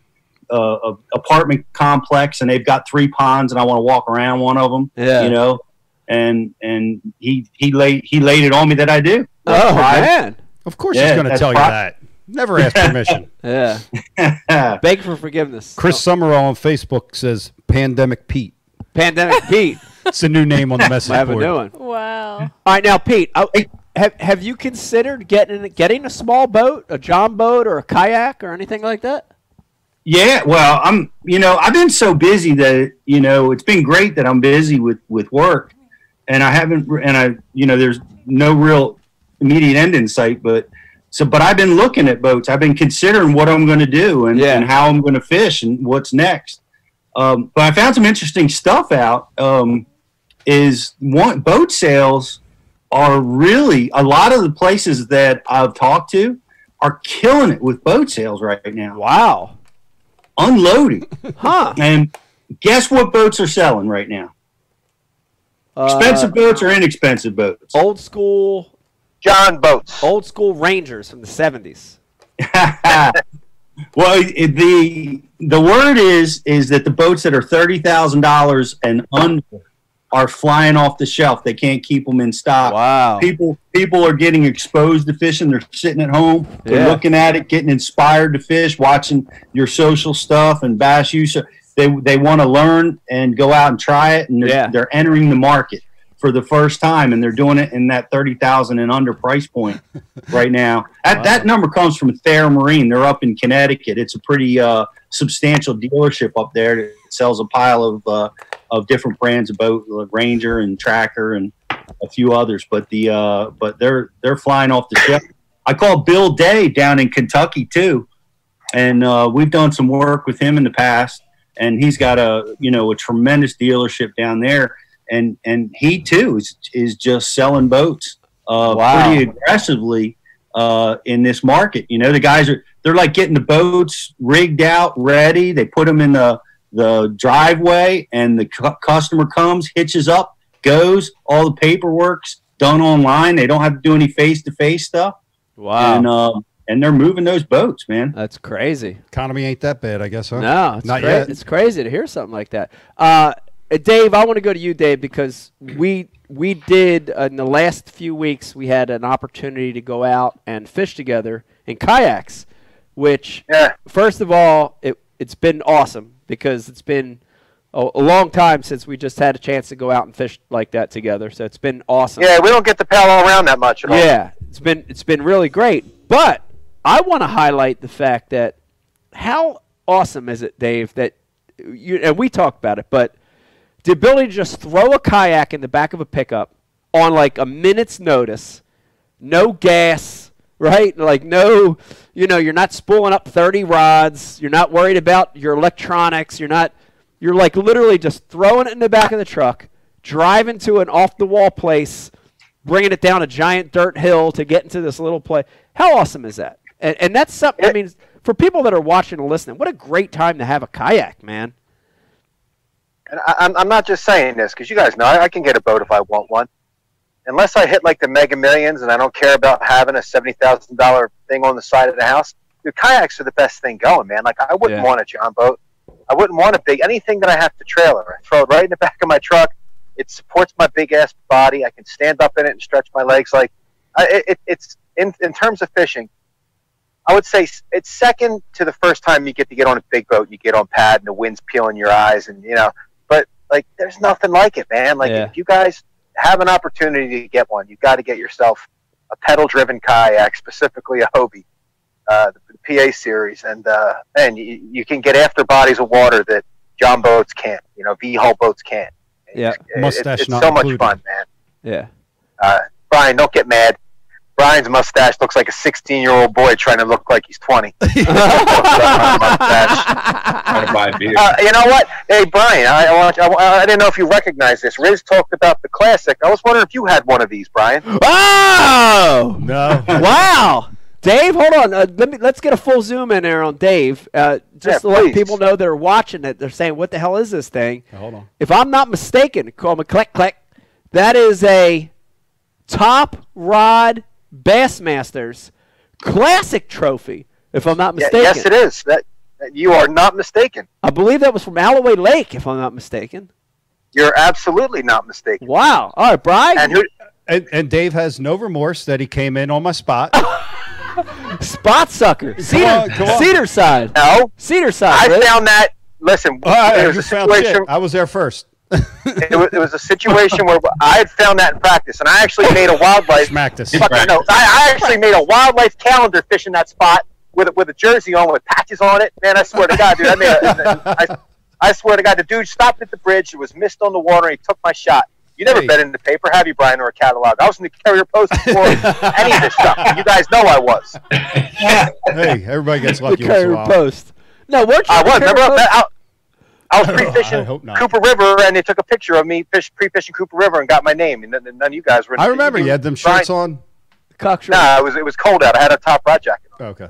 a, a apartment complex and they've got three ponds and I want to walk around one of them, Yeah. you know, and and he he laid he laid it on me that I do. Oh Right. man. Of course Yeah, he's going to that's tell you that. Never ask permission. Yeah. Beg for forgiveness. Chris Summerall on Facebook says Pandemic Pete. Pandemic Pete. It's a new name on the I message have a board. new one. Wow. All right, now Pete, I, have have you considered getting getting a small boat, a John boat, or a kayak, or anything like that? Yeah, well, I'm you know I've been so busy that you know it's been great that I'm busy with with work, and I haven't and I you know there's no real immediate end in sight, but so but I've been looking at boats. I've been considering what I'm going to do and, Yeah. and how I'm going to fish and what's next. Um, but I found some interesting stuff out. Um, is one boat sales are really a lot of the places that I've talked to are killing it with boat sales right now Wow. unloading. Huh. And guess what boats are selling right now? Expensive Uh, boats or inexpensive boats? old school, John boats. old school Rangers from the seventies. well, it- the the word is is that the boats that are thirty thousand dollars and under are flying off the shelf. They can't keep them in stock. Wow. People people are getting exposed to fishing. They're sitting at home, they're Yeah. looking at it, getting inspired to fish, watching your social stuff and Bass U's. They they want to learn and go out and try it, and they're, Yeah. they're entering the market for the first time, and they're doing it in that thirty thousand and under price point right now. That that number comes from Thayer Marine. They're up in Connecticut. It's a pretty uh, substantial dealership up there that sells a pile of uh, of different brands of boat, like Ranger and Tracker and a few others. But the uh, but they're they're flying off the ship. I call Bill Day down in Kentucky too, and uh, we've done some work with him in the past. And he's got a you know a tremendous dealership down there, and and he too is is just selling boats uh, Wow. pretty aggressively uh, in this market. You know, the guys are they're like getting the boats rigged out, ready. They put them in the the driveway, and the cu- customer comes, hitches up, goes. All the paperwork's done online. They don't have to do any face to face stuff, Wow. and um, and they're moving those boats, man. That's crazy. Economy ain't that bad, I guess, huh? No, it's Not cra- yet. It's crazy to hear something like that. Uh, uh, Dave, I want to go to you, Dave, because we we did uh, in the last few weeks we had an opportunity to go out and fish together in kayaks, which Yeah. first of all it it's been awesome because it's been a, a long time since we just had a chance to go out and fish like that together. So it's been awesome. Yeah, we don't get to paddle around that much at all. Yeah, it's been it's been really great. But I want to highlight the fact that how awesome is it, Dave, that you and we talked about it, but the ability to just throw a kayak in the back of a pickup on like a minute's notice, no gas, right? Like no, you know, you're not spooling up 30 rods, you're not worried about your electronics, you're not you're like literally just throwing it in the back of the truck, driving to an off the wall place, bringing it down a giant dirt hill to get into this little place. How awesome is that? And, and that's something. I mean, for people that are watching and listening, what a great time to have a kayak, man. And I, I'm, I'm not just saying this because you guys know I, I can get a boat if I want one. Unless I hit like the mega millions and I don't care about having a seventy thousand dollar thing on the side of the house, dude, kayaks are the best thing going, man. Like I wouldn't Yeah. want a John boat. I wouldn't want a big anything that I have to trailer. I throw it right in the back of my truck. It supports my big ass body. I can stand up in it and stretch my legs. Like I, it, it's in in terms of fishing. I would say it's second to the first time you get to get on a big boat. You get on pad and the wind's peeling your eyes, and you know. But like, there's nothing like it, man. Like Yeah. if you guys have an opportunity to get one, you got to get yourself a pedal-driven kayak, specifically a Hobie, uh, the PA series, and uh, man, you, you can get after bodies of water that John boats can't. You know, V hull boats can't. Yeah. It's- it's, Mustache it's not so much fun, man. Yeah. Uh, Brian, don't get mad. Brian's mustache looks like a 16 year old boy trying to look like he's 20. Trying to buy beer. Uh, you know what? Hey, Brian, I, I, want, I, I didn't know if you recognize this. Riz talked about the classic. I was wondering if you had one of these, Brian. Oh! No. wow. Dave, hold on. Uh, let me let's get a full zoom in there on Dave. Uh, just Yeah, to let people know that are watching it, they're saying, "What the hell is this thing?" Hold on. If I'm not mistaken, call me click click. That is a top rod Bassmasters classic trophy. If I'm not Yeah, mistaken, yes, it is. That, that You are not mistaken. I believe that was from Alloway Lake. If I'm not mistaken. You're absolutely not mistaken. Wow. All right, Brian. And who? And, and Dave has no remorse that he came in on my spot. Spot sucker. Cedar, on, come on. Cedar side. No, Cedar side. I Riz. found that. Listen, I, it I was a just found situation. shit. I was there first. It, was, it was a situation where I had found that in practice, and I actually made a wildlife. Smacked us. Fucking no, I, I actually made a wildlife calendar fishing that spot with a- with a jersey on with patches on it. Man, I swear to God, dude, I made. A, I, I swear to God, the dude stopped at the bridge. It was mist on the water, and he took my shot. You never Hey. been in the paper, have you, Brian, or a catalog? I was in the Courier-Post before any of this stuff. You guys know I was. hey, everybody gets the lucky once in a Carrier while. Post. No, weren't you? I was. Remember, Post? I, I was pre-fishing. Cooper River, and they took a picture of me fish, pre-fishing Cooper River and got my name. And none, none of you guys were. I remember you had them Brian- shirts on. Cocksure. Nah, it was it was cold out. I had a top rod jacket. on. Okay.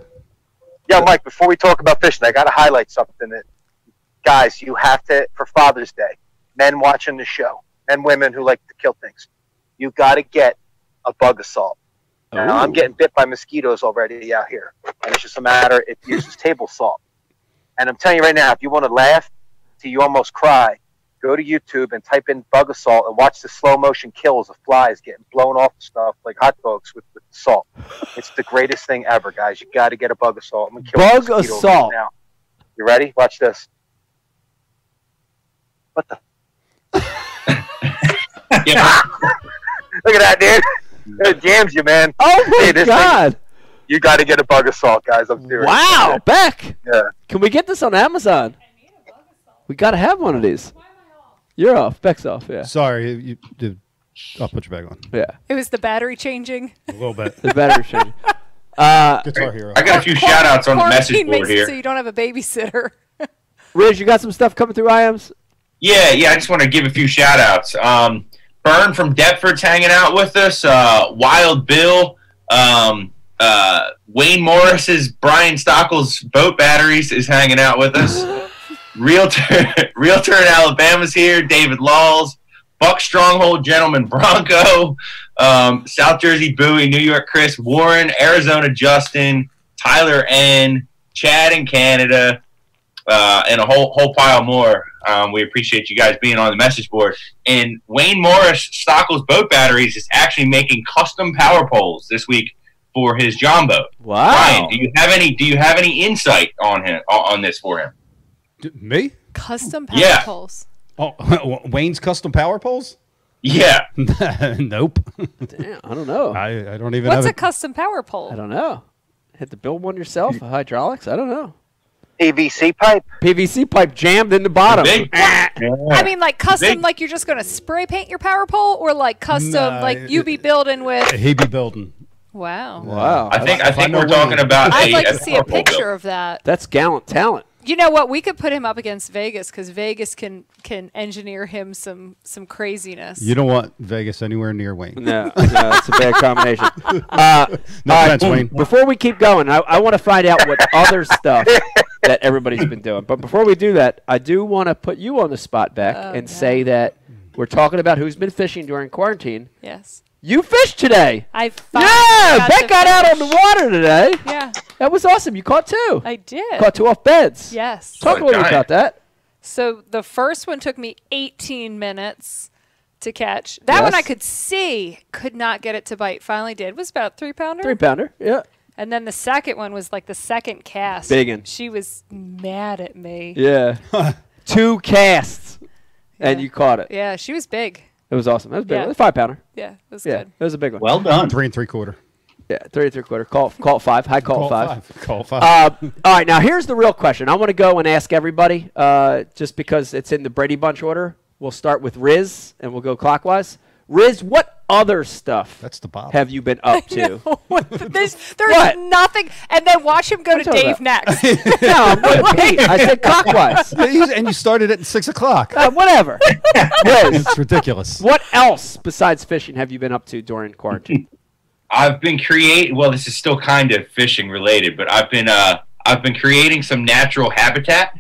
Yeah, Mike. Before we talk about fishing, I got to highlight something that guys you have to for Father's Day. Men watching the show, and women who like to kill things. You got to get a Bug-A-Salt. Now, I'm getting bit by mosquitoes already out here, and it's just a matter. It uses table salt, and I'm telling you right now, if you want to laugh till you almost cry, go to YouTube and type in Bug-A-Salt and watch the slow motion kills of flies getting blown off the stuff like hot dogs with, with salt. It's the greatest thing ever, guys. You got to get a Bug-A-Salt. I'm gonna kill a Bug mosquito assault. Right now. You ready? Watch this. What the? Yeah, Look at that, dude. It jams you, man. Oh my Hey, this thing- god! You got to get a Bug-A-Salt, guys. I'm serious. Wow, Beck. Yeah. Can we get this on Amazon? We got to have one of these. You're off. Beck's off. Yeah. Sorry, you, you, I'll put your bag on. Yeah. It was the battery changing. A little bit. The battery change. Uh, Guitar Hero. I got a few shout outs on the message board makes it here. So you don't have a babysitter. Riz, you got some stuff coming through IAMS? Yeah, yeah. I just want to give a few shout outs. Um, Burn from Deptford's hanging out with us. Uh, Wild Bill. Um, uh, Wayne Morris's Brian Stockel's boat batteries is hanging out with us. Realtor, Realtor in Alabama's here. David Laws. Buck Stronghold Gentleman Bronco. Um, South Jersey Bowie. New York Chris Warren. Arizona Justin. Tyler N. Chad in Canada. Uh, and a whole whole pile more. Um, we appreciate you guys being on the message board. And Wayne Morris, Stockel's boat batteries, is actually making custom power poles this week for his John boat. Wow. Ryan, do you have any? Do you have any insight on him on this for him? D- Me? Custom power Yeah. poles. Oh, Wayne's custom power poles? Yeah, nope. Damn, I don't know. I, I, I don't even know. What's have a custom power pole? I don't know. Had to build one yourself? Hydraulics? I don't know. PVC pipe. PVC pipe jammed in the bottom. big. Ah. I mean, like custom, like you're just gonna spray paint your power pole, or like custom, Nah, like you be building with. He be building. Wow. Wow. I think I If I think know we're talking Wayne. about I'd a, like a to see a picture build. of that. That's gallant talent. You know what? We could put him up against Vegas because Vegas can can engineer him some some craziness. You don't want Vegas anywhere near Wayne. No, no, it's a bad combination. Uh, No all right, offense, Wayne. Before we keep going, I, I want to find out what other stuff that everybody's been doing. But before we do that, I do want to put you on the spot, Beck, Oh, and no. say that we're talking about who's been fishing during quarantine. yes, You fished today. I. finally Yeah, got Beck to got out on the water today. Yeah, That was awesome. You caught two. I did. Caught two off beds. Yes. Talk a What a little bit about that. So the first one took me 18 minutes to catch. That one I could see, could not get it to bite. Finally did. It was about three pounder. Three pounder. Yeah. And then the second one was like the second cast. Big 'un. She was mad at me. Yeah. two casts. And you caught it. Yeah, she was big. It was awesome. That was big. Yeah. It a five pounder. Yeah, it was Yeah. good. It was a big one. Well done. Three and three quarter. Yeah, three and three quarter. Call call five. High call, it five. Call five. Uh, all right, now here's the real question. I want to go and ask everybody, uh, just because it's in the Brady Bunch order. We'll start with Riz, and we'll go clockwise. Riz, what other stuff That's the bottom. have you been up to? there's there's What? nothing. And then watch him go What to you Dave talking next. no, I'm going to Pete. I said clockwise. Yeah, and you started at six o'clock. Uh, whatever. Riz, It's ridiculous. what else besides fishing have you been up to during quarantine? I've been creating. Well, this is still kind of fishing related, but I've been uh I've been creating some natural habitat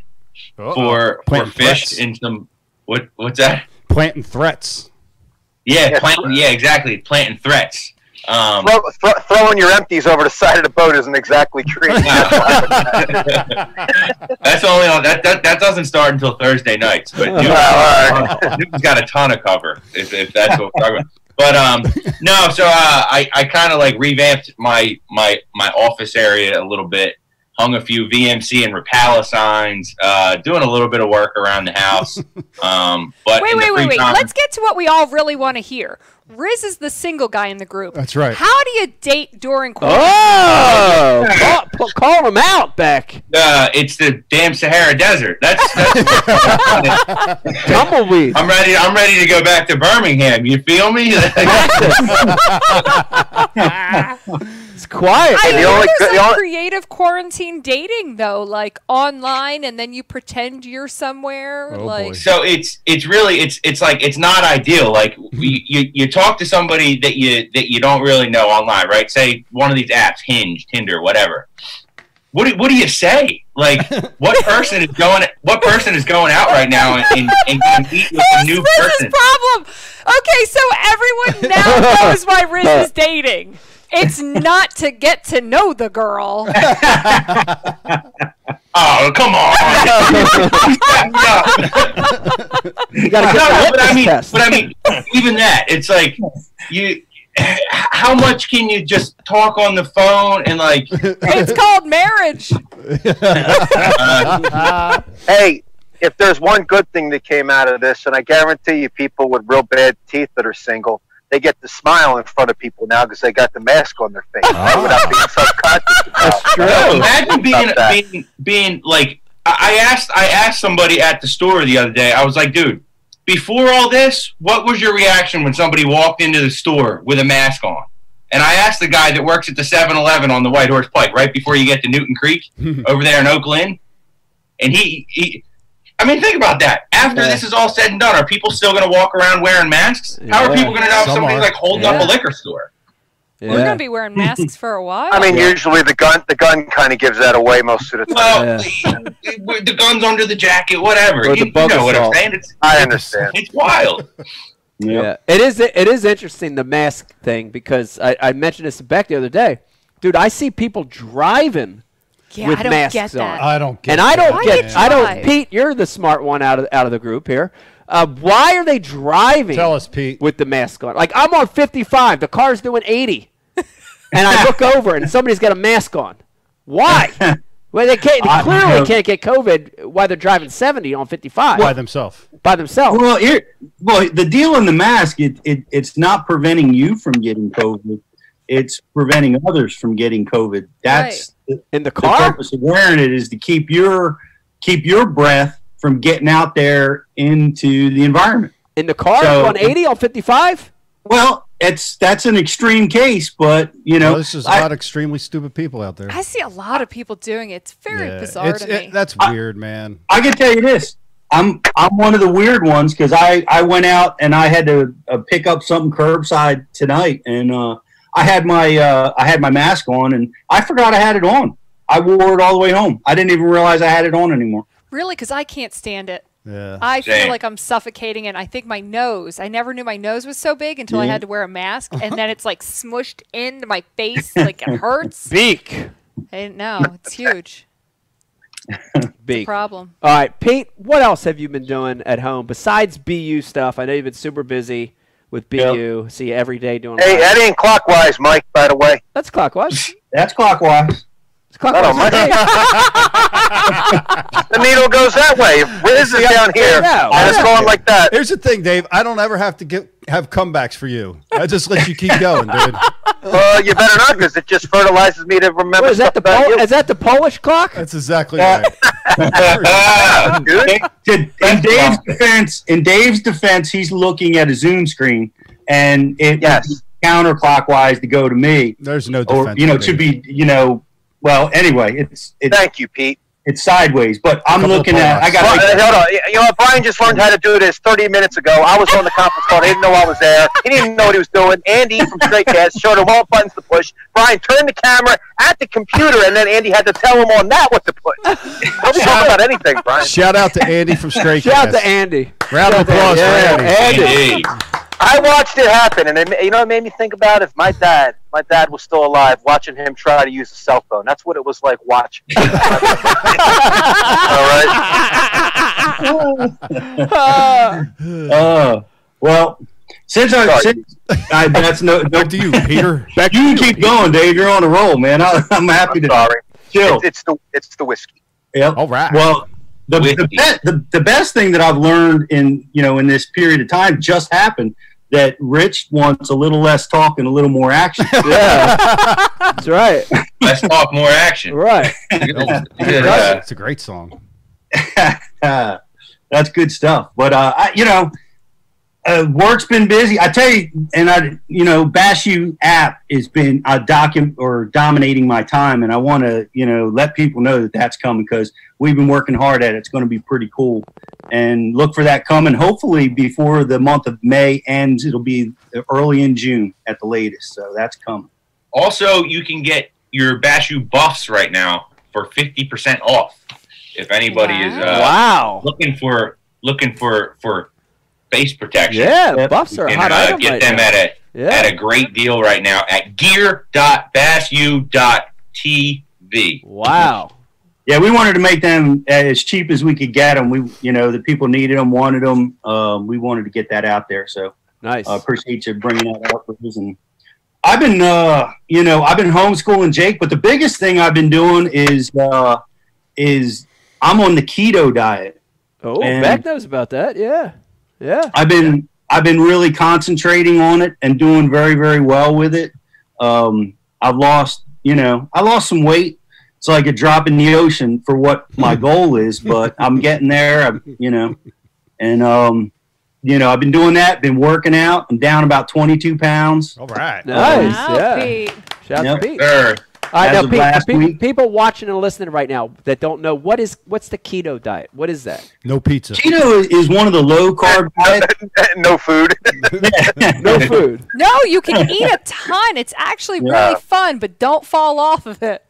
Uh-oh. for for Planting fish threats. in some what what's that? planting threats. Yeah, Yeah, plant, yeah, exactly. Planting threats. Um, Throw, throw, throwing your empties over the side of the boat isn't exactly creating. that's only on that, that that doesn't start until Thursday nights. But Newton's, all Newton's got a ton of cover if, if that's what we're talking about. But um, no, so uh, I I kind of like revamped my my my office area a little bit. Hung a few VMC and Rapala signs. Uh, doing a little bit of work around the house. Um, but wait, wait, wait, wait. Let's get to what we all really want to hear. Riz is the single guy in the group. That's right. How do you date during quarantine? Oh, call, pu- call him out, Beck. Uh, it's the damn Sahara Desert. That's, that's Tumbleweed. I'm ready. I'm ready to go back to Birmingham. You feel me? It's quiet. I the mean, only- there's the like creative quarantine dating though, like online, and then you pretend you're somewhere. Oh, like, boy. so it's it's really it's it's like it's not ideal. Like you, you you talk to somebody that you that you don't really know online, right? Say one of these apps, Hinge, Tinder, whatever. What do, what do you say? Like what person is going what person is going out right now and, and, and meet with a new Riz's person? problem? Okay, so everyone now knows why Riz is dating. It's not to get to know the girl. Oh come on! You got to get No, but I mean, test. but I mean, even that, it's like you. How much can you just talk on the phone and like? It's called marriage. Hey, if there's one good thing that came out of this, and I guarantee you, people with real bad teeth that are single, they get to smile in front of people now because they got the mask on their face without being ah. subconscious. About it. no, imagine being that. being being like. I I asked I asked somebody at the store the other day. I was like, dude, before all this, what was your reaction when somebody walked into the store with a mask on? And I asked the guy that works at the 7-Eleven on the White Horse Pike, right before you get to Newton Creek, over there in Oaklyn, and he, he I mean, think about that. After Yeah. this is all said and done, are people still going to walk around wearing masks? How are people going to know if Some somebody's are. like holding up a liquor store? We're gonna be wearing masks for a while. I mean, usually the gun the gun kind of gives that away most of the time. Well, Yeah. the, the guns under the jacket, whatever. Or the you, you bug know what I'm saying? It's, I understand. it's wild. Yeah, it is. It is interesting the mask thing because I, I mentioned this to Beck the other day, dude. I see people driving, yeah, with I don't masks get that. on. I don't get and I don't Why get. they I don't. Pete, you're the smart one out of out of the group here. Uh, why are they driving? Tell us, Pete. with the mask on. Like I'm on 55, the car's doing 80, and I look over and somebody's got a mask on. Why? Well, they can't. They clearly no. can't get COVID while they're driving 70 on 55 by themselves. by themselves. Well, here, well, the deal in the mask, it, it it's not preventing you from getting COVID. It's preventing others from getting COVID. That's the, In the car. the car? purpose of wearing it is to keep your keep your breath from getting out there into the environment. In the car So- on 80 on 55? Well, it's that's an extreme case, but you know, Well, this is a I- lot of extremely stupid people out there. I see a lot of people doing it. It's very Yeah, bizarre it's- to it- me. that's I- weird, man. I can tell you this. I'm I'm one of the weird ones because I I went out and I had to uh, pick up something curbside tonight, and uh, I had my uh, I had my mask on, and I forgot I had it on. I wore it all the way home. I didn't even realize I had it on anymore. really, because I can't stand it. Yeah. I feel Same. like I'm suffocating, and I think my nose. I never knew my nose was so big until I had to wear a mask, and then it's like smushed into my face, like it hurts. Beak. I didn't know. It's huge. Beak. Problem. All right, Pete, what else have you been doing at home besides BU stuff? I know you've been super busy with BU. See you every day doing Hey, live. that ain't clockwise, Mike. By the way, That's clockwise. That's clockwise. It's clockwise. My- the needle goes that way. If Riz is down here, know, and it's I know. going like that. Here's the thing, Dave. I don't ever have to get have comebacks for you. I just let you keep going, dude. Uh, you better not, because it just fertilizes me to remember What, is that stuff the about Pol- you. is that the Polish clock? That's exactly Yeah. right. Good. In, in Dave's defense, in Dave's defense, he's looking at a Zoom screen, and it Yes. counterclockwise to go to me, There's no defense, or you know, for it should be you know. Well, anyway, it's it's Thank you, Pete. It's sideways, but I'm looking at. I got. Well, like, uh, hold on. You know what? Brian just learned how to do this 30 minutes ago. I was on the conference call. He didn't know I was there. He didn't even know what he was doing. Andy from Straight Cast showed him what buttons to push. Brian turned the camera at the computer, and then Andy had to tell him on that what to push. Don't talk about anything, Brian. Shout out to Andy from Straight Shout out to Andy. Round of applause Yeah, for Andy. Andy. indeed. I watched it happen, and it, you know, it made me think about if my dad, my dad was still alive, watching him try to use a cell phone. That's what it was like watching. All right. Uh, well, since I, Sorry. since I that's no, no Back to you, Peter. Back you can keep going, Dave. You're on a roll, man. I, I'm happy I'm to sorry. chill. It's, it's the it's the whiskey. Yeah. All right. Well, the the, be- the the best thing that I've learned in you know in this period of time just happened that Rich wants a little less talk and a little more action. Yeah, that's right. Let's talk more action. Right. Good, That's- uh, it's a great song. That's good stuff. But uh, I, you know, uh, work's been busy. I tell you, and I, you know, Bass U app has been a document or dominating my time, and I want to, you know, let people know that that's coming because we've been working hard at it. It's going to be pretty cool, and look for that coming. Hopefully before the month of May ends, it'll be early in June at the latest. So that's coming. Also, you can get your Bass U buffs right now for fifty percent off. If anybody is uh, wow. looking for looking for for face protection, Yeah, Yep. buffs are a you hot can uh, item get right them now. at a Yeah. at a great deal right now at gear.bassu.tv. Wow. yeah, we wanted to make them as cheap as we could get them. We, you know, the people needed them, wanted them. Um, we wanted to get that out there. So Nice. I appreciate you bringing that up. Bruce. And I've been, uh, you know, I've been homeschooling Jake, but the biggest thing I've been doing is, uh, is I'm on the keto diet. oh, and- Beck knows about that. Yeah. Yeah. I've been I've been really concentrating on it and doing very very well with it. Um, I've lost you know I lost some weight. It's like a drop in the ocean for what my goal is, but I'm getting there. I'm, you know, and um, you know I've been doing that. Been working out. I'm down about 22 pounds. All right. Nice. Wow, yeah. Pete. Shout out Yep. to Pete. Sure. All right, As now, of last pe- week- people watching and listening right now that don't know what is what's the keto diet? What is that? No pizza. Keto is- is one of the low carb diets. no food. No food. No, you can eat a ton. It's actually Yeah. really fun, but don't fall off of it.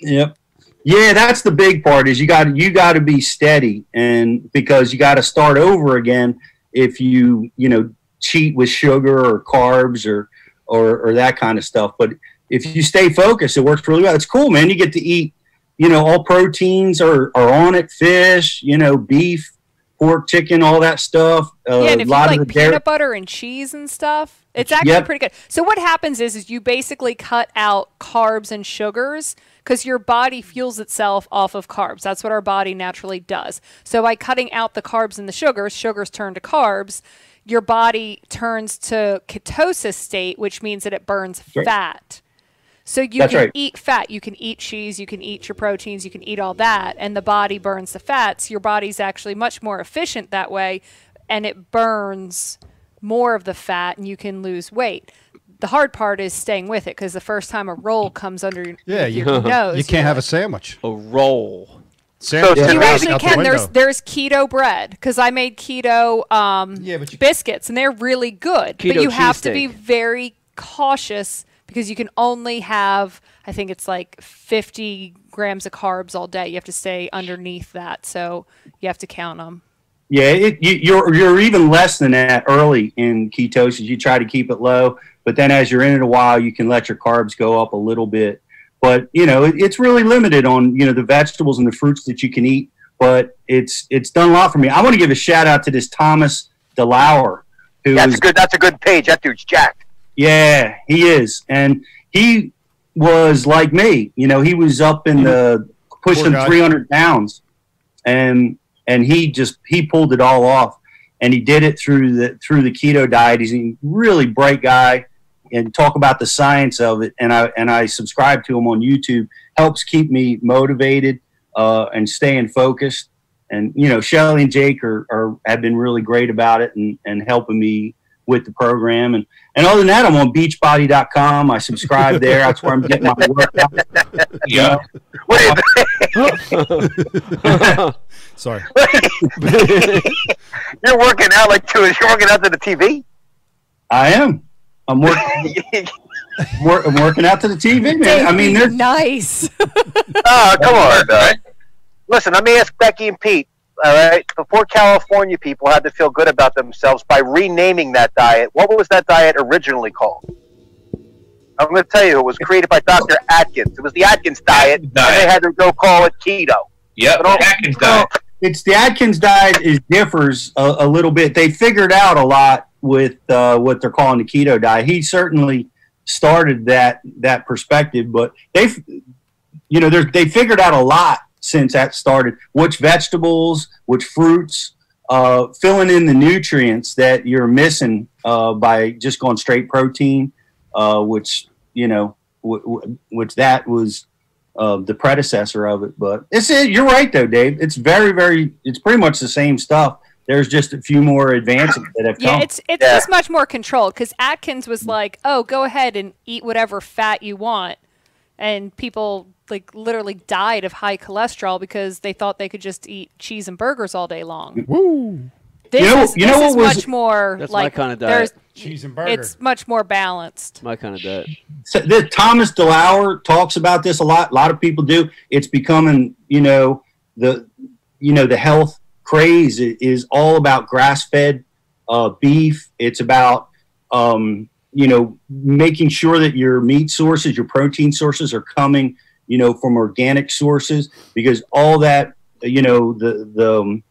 Yep. Yeah, that's the big part is you got you got to be steady and because you got to start over again if you, you know, cheat with sugar or carbs or or or that kind of stuff. But if you stay focused, it works really well. It's cool, man. You get to eat, you know, all proteins are are on it, fish, you know, beef, pork, chicken, all that stuff. Uh, yeah, and if you lot like of the peanut dairy- butter and cheese and stuff, it's actually Yep. pretty good. So what happens is, is you basically cut out carbs and sugars because your body fuels itself off of carbs. That's what our body naturally does. So by cutting out the carbs and the sugars, sugars turn to carbs. Your body turns to ketosis state, which means that it burns right. fat. So you That's can right. eat fat, you can eat cheese, you can eat your proteins, you can eat all that, and the body burns the fats. Your body's actually much more efficient that way, and it burns more of the fat, and you can lose weight. The hard part is staying with it because the first time a roll comes under your, Yeah, you, your nose, you can't you're have a sandwich. A roll. Sandwich So- You Yeah. out actually the can. There's there's keto bread because I made keto um, Yeah, you- biscuits and they're really good. Keto but you have to be very cautious because you can only have I think it's like 50 grams of carbs all day. You have to stay underneath that, so you have to count them. Yeah, it, you, you're you're even less than that early in ketosis. You try to keep it low, but then as you're in it a while, you can let your carbs go up a little bit. But you know, it, it's really limited on you know the vegetables and the fruits that you can eat. But it's it's done a lot for me. I want to give a shout out to this Thomas DeLauer, who That's is a good. That's a good page. That dude's jacked. Yeah, he is, and he was like me. You know, he was up in the pushing 300 pounds, and and he just he pulled it all off, and he did it through the through the keto diet. He's a really bright guy, and talk about the science of it. And I and I subscribe to him on YouTube. Helps keep me motivated uh, and staying focused. And you know, Shelly and Jake are, are have been really great about it and, and helping me with the program. And and other than that, I'm on beachbody.com. I subscribe there. That's where I'm getting my workout. Yeah. What is Sorry. You're working out like two. You're working out to the TV. I am. I'm working. Work, I'm working out to the TV, man. I mean, they're nice. oh, come on. Listen, let me ask Becky and Pete. All right, before California people had to feel good about themselves by renaming that diet, what was that diet originally called? I'm going to tell you, it was created by Dr. Atkins. It was the Atkins diet, and diet. they had to go call it keto. Yep. But all- Atkins diet. it's the Atkins diet is differs a, a little bit. They figured out a lot with uh, what they're calling the keto diet. He certainly started that that perspective, but they've you know they figured out a lot since that started. Which vegetables, which fruits, uh, filling in the nutrients that you're missing uh, by just going straight protein, uh, which you know w- w- which that was uh, the predecessor of it. But it's it, you're right though, Dave. It's very very it's pretty much the same stuff. There's just a few more advances that have Yeah, come. it's it's Yeah. just much more controlled because Atkins was like, "Oh, go ahead and eat whatever fat you want," and people like literally died of high cholesterol because they thought they could just eat cheese and burgers all day long. Woo. This You know- is, you know this is was- much more That's my like kinda there's diet. Cheese and burger. it's much more balanced. My kind of diet. So the, Thomas DeLauer talks about this a lot. A lot of people do. It's becoming, you know, the, you know, the health craze is all about grass-fed uh, beef. It's about, um, you know, making sure that your meat sources, your protein sources, are coming, you know, from organic sources because all that, you know, the the um,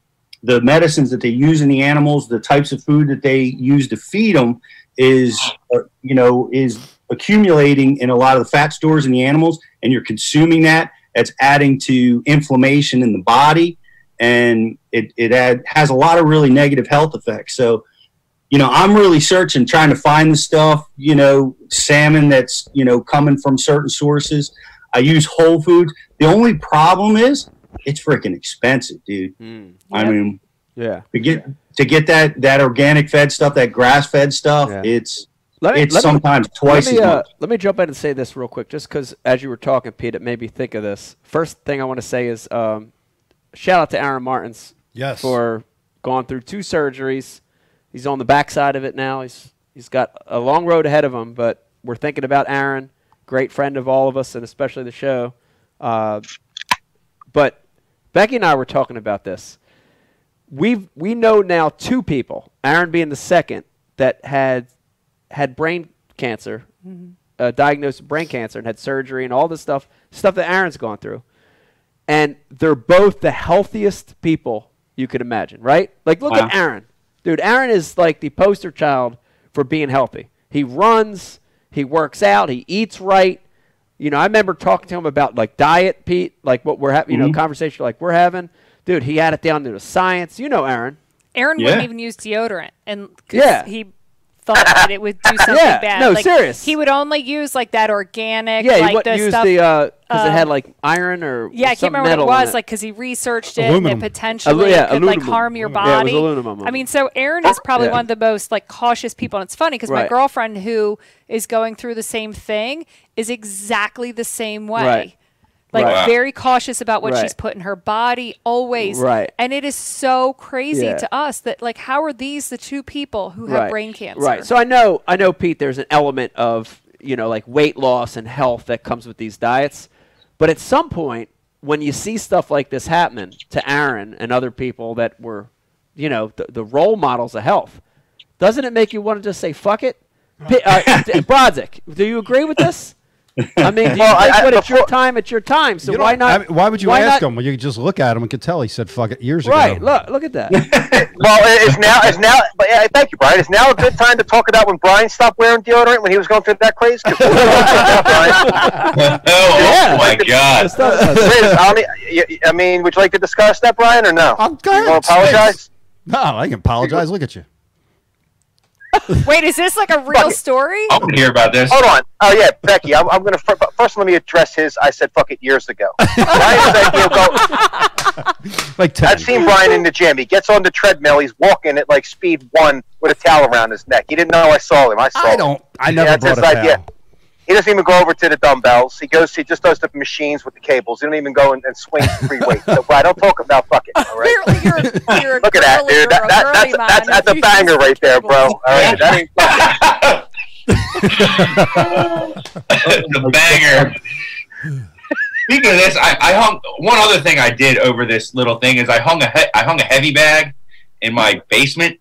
the medicines that they use in the animals, the types of food that they use to feed them, is uh, you know is accumulating in a lot of the fat stores in the animals, and you're consuming that. It's adding to inflammation in the body, and it it add, has a lot of really negative health effects. So you know, I'm really searching, trying to find the stuff, you know, salmon that's, you know, coming from certain sources. I use Whole Foods. The only problem is it's freaking expensive, dude. I Yep. mean, Yeah. to get to get that that organic fed stuff, that grass fed stuff, Yeah. it's Let me, it's let me- sometimes twice let me, as uh, let me jump in and say this real quick, just because as you were talking, Pete, it made me think of this. First thing I want to say is um, shout out to Aaron Martins Yes. for going through two surgeries. He's on the backside of it now. He's he's got a long road ahead of him, but we're thinking about Aaron, great friend of all of us, and especially the show. Uh, but Becky and I were talking about this. We we know now two people, Aaron being the second, that had had brain cancer, uh, diagnosed with brain cancer, and had surgery and all this stuff, stuff that Aaron's gone through. And they're both the healthiest people you could imagine, right? Like, look Wow. at Aaron. Dude, Aaron is like the poster child for being healthy. He runs, he works out, he eats right. You know, I remember talking to him about like diet, Pete, like what we're having, you know, mm-hmm. conversation like we're having. Dude, he had it down to the science. You know, Aaron. Aaron Yeah. wouldn't even use deodorant, and 'cause Yeah. he thought that it would do something Yeah, bad. no, like, serious. He would only use like that organic, Yeah, he like wouldn't the use stuff. the because it uh, had like iron or yeah, I can't remember what it was, like because he researched it Aluminum. and it potentially yeah, could like harm your body. Yeah, it was aluminum. I mean, so Aaron is probably Yeah. one of the most like cautious people, and it's funny because my girlfriend who is going through the same thing is exactly the same way. Right. Like Right. very cautious about what Right. she's put in her body always. Right. And it is so crazy Yeah. to us that like how are these the two people who have brain cancer? Right. So I know, I know, Pete. There's an element of you know like weight loss and health that comes with these diets, but at some point, when you see stuff like this happening to Aaron and other people that were, you know, the, the role models of health, doesn't it make you want to just say fuck it? P- uh, Brodzik, do you agree with this? I mean, do you Well, I- think I- when it's your time, it's your time. So You why not? I mean, why would you why ask not- him? Well, you could just look at him and could tell he said "fuck it" years Right. ago. Right. Look, look at that. Well, it is now. It's now. But yeah, thank you, Brian. It's now a good time to talk about when Brian stopped wearing deodorant when he was going through that craze? 'Cause- Brian, oh, oh, Yeah. my God. Liz, I mean, y- I mean, would you like to discuss that, Brian, or no? Oh, go You wanna apologize? No, I can apologize. Look at you. Wait, is this like a real story? I want to hear about this. Hold on. Oh yeah, Becky. I'm, I'm gonna fir- first let me address his. I said fuck it years ago. Brian's idea go, Like ten. I've seen Brian in the gym. He gets on the treadmill. He's walking at like speed one with a towel around his neck. He didn't know I saw him. I saw I him. don't. I never that's brought his a idea. Towel. He doesn't even go over to the dumbbells. He goes. He just does the machines with the cables. He don't even go and, and swing free weight. So, Brian, don't talk about fuck it. All right. You're, you're Look at that, dude. That, that, that's, that's, that's a banger use right there, bro. cables. All right. That ain't fucking. the banger. Speaking of this, I, I hung one other thing I did over this little thing is I hung a he- I hung a heavy bag in my basement,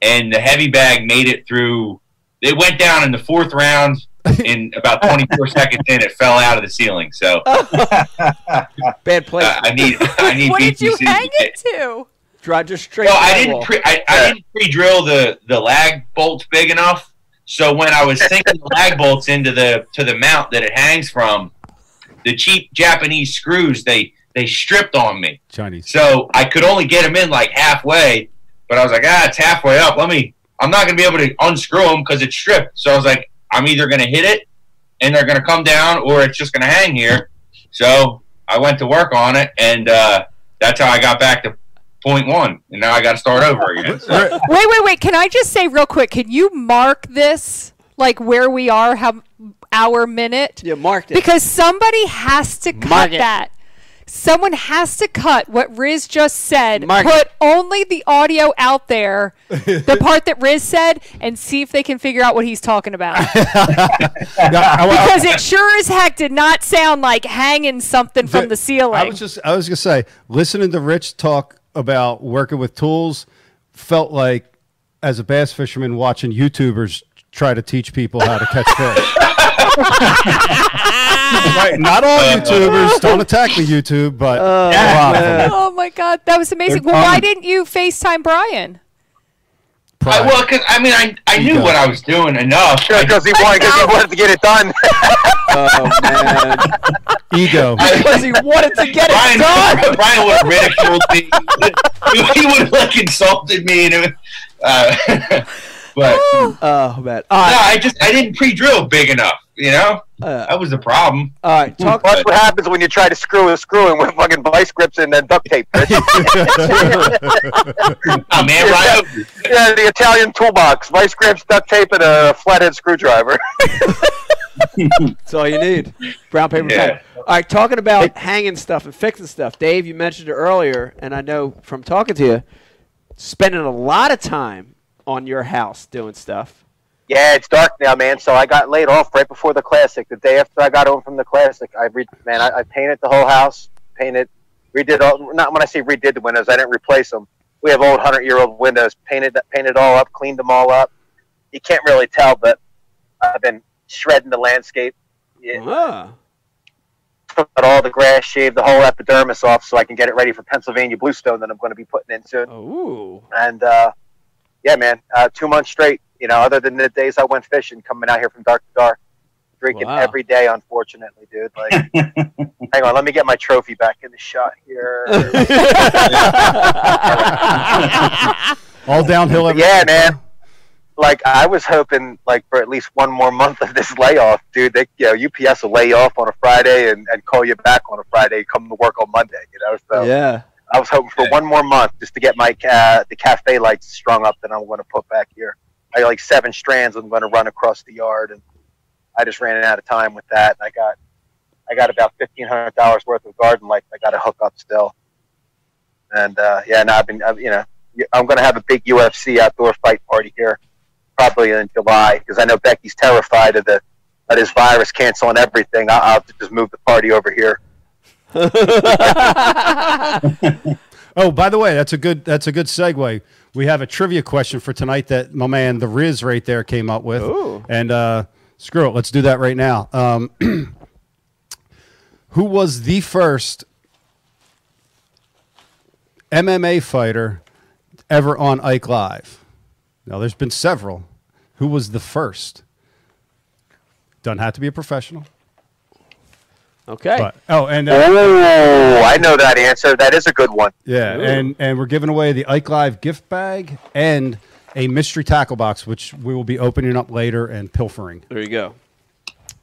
and the heavy bag made it through. It went down in the fourth round. In about 24 seconds in, it fell out of the ceiling. So uh, Bad place. I need I need What did you BTC. hang it to? Drive just straight. Well, I didn't pre I, I didn't pre-drill the the lag bolts big enough. So when I was sinking the lag bolts into the to the mount that it hangs from, the cheap Japanese screws they they stripped on me. Chinese. So I could only get them in like halfway, but I was like, ah, it's halfway up. Let me. I'm not gonna be able to unscrew them because it's stripped. So I was like, I'm either gonna hit it and they're gonna come down, or it's just gonna hang here. So I went to work on it, and uh, that's how I got back to point one, and now I got to start over again. So, Wait, wait, wait. Can I just say real quick? Can you mark this, like where we are, how our minute? Yeah, marked it. Because somebody has to cut Mark it. that. Someone has to cut what Riz just said. Mark put only the audio out there, the part that Riz said, and see if they can figure out what he's talking about. Yeah, I- I- because it sure as heck did not sound like hanging something from the ceiling. I was just I was gonna say, listening to Rich talk about working with tools felt like as a bass fisherman watching YouTubers try to teach people how to catch fish. Right, not all uh, YouTubers. Uh, don't attack me, YouTube, but uh, a lot of. Oh my god, that was amazing. They're Well, why didn't you FaceTime Brian? I, well, because I mean, I, I knew Ego. what I was doing enough. I Because he wanted, because he wanted to get it done. Oh man, Ego. because he wanted to get it done. Brian, Brian would have ridiculed me. he would have like insulted me, and it, would- uh, but oh. oh man. All right. I just I didn't pre-drill big enough. You know, Uh, that was the problem. all right. Talk. That's what happens when you try to screw a screw in with fucking vice grips and then duct tape. Rich. Oh man, Ryan, yeah, the Italian toolbox, vice grips, duct tape, and a flathead screwdriver. That's all you need. Brown paper Yeah. pen. All right, talking about hanging stuff and fixing stuff. Dave, you mentioned it earlier, and I know from talking to you, spending a lot of time on your house doing stuff. Yeah, it's dark now, man. So I got laid off right before the classic. The day after I got home from the classic, I re- man, I, I painted the whole house, painted, redid all. Not when I say redid the windows, I didn't replace them. We have old hundred year old windows. Painted, that, painted all up, cleaned them all up. You can't really tell, but I've been shredding the landscape. Yeah, Ah. cut all the grass, shaved the whole epidermis off, so I can get it ready for Pennsylvania bluestone that I'm going to be putting in soon. Ooh. And uh, yeah, man, uh, two months straight. You know, other than the days I went fishing, coming out here from dark to dark, drinking Wow. every day. Unfortunately, dude. Like, hang on, let me get my trophy back in the shot here. All downhill. Every- yeah, man. Like I was hoping, like for at least one more month of this layoff, dude. They, you know, UPS will lay you off on a Friday and, and call you back on a Friday. Come to work on Monday. You know, so yeah. I was hoping for one more month just to get my ca- the cafe lights strung up that I'm going to put back here. I like seven strands I'm going to run across the yard, and I just ran out of time with that. And I got I got about fifteen hundred dollars worth of garden lights. I got to hook up still, and uh, yeah, now I've been I've, you know I'm going to have a big UFC outdoor fight party here, probably in July because I know Becky's terrified of the of this virus canceling everything. I'll, I'll just move the party over here. Oh, by the way, that's a good that's a good segue. We have a trivia question for tonight that my man the Riz right there came up with. Ooh. And uh, screw it, let's do that right now. Um, who was the first MMA fighter ever on Ike Live? Now, there's been several. Who was the first? Doesn't have to be a professional. Okay. But oh, and uh, Oh, I know that answer. That is a good one. Yeah, Ooh. and and we're giving away the Ike Live gift bag and a mystery tackle box, which we will be opening up later and pilfering. there you go.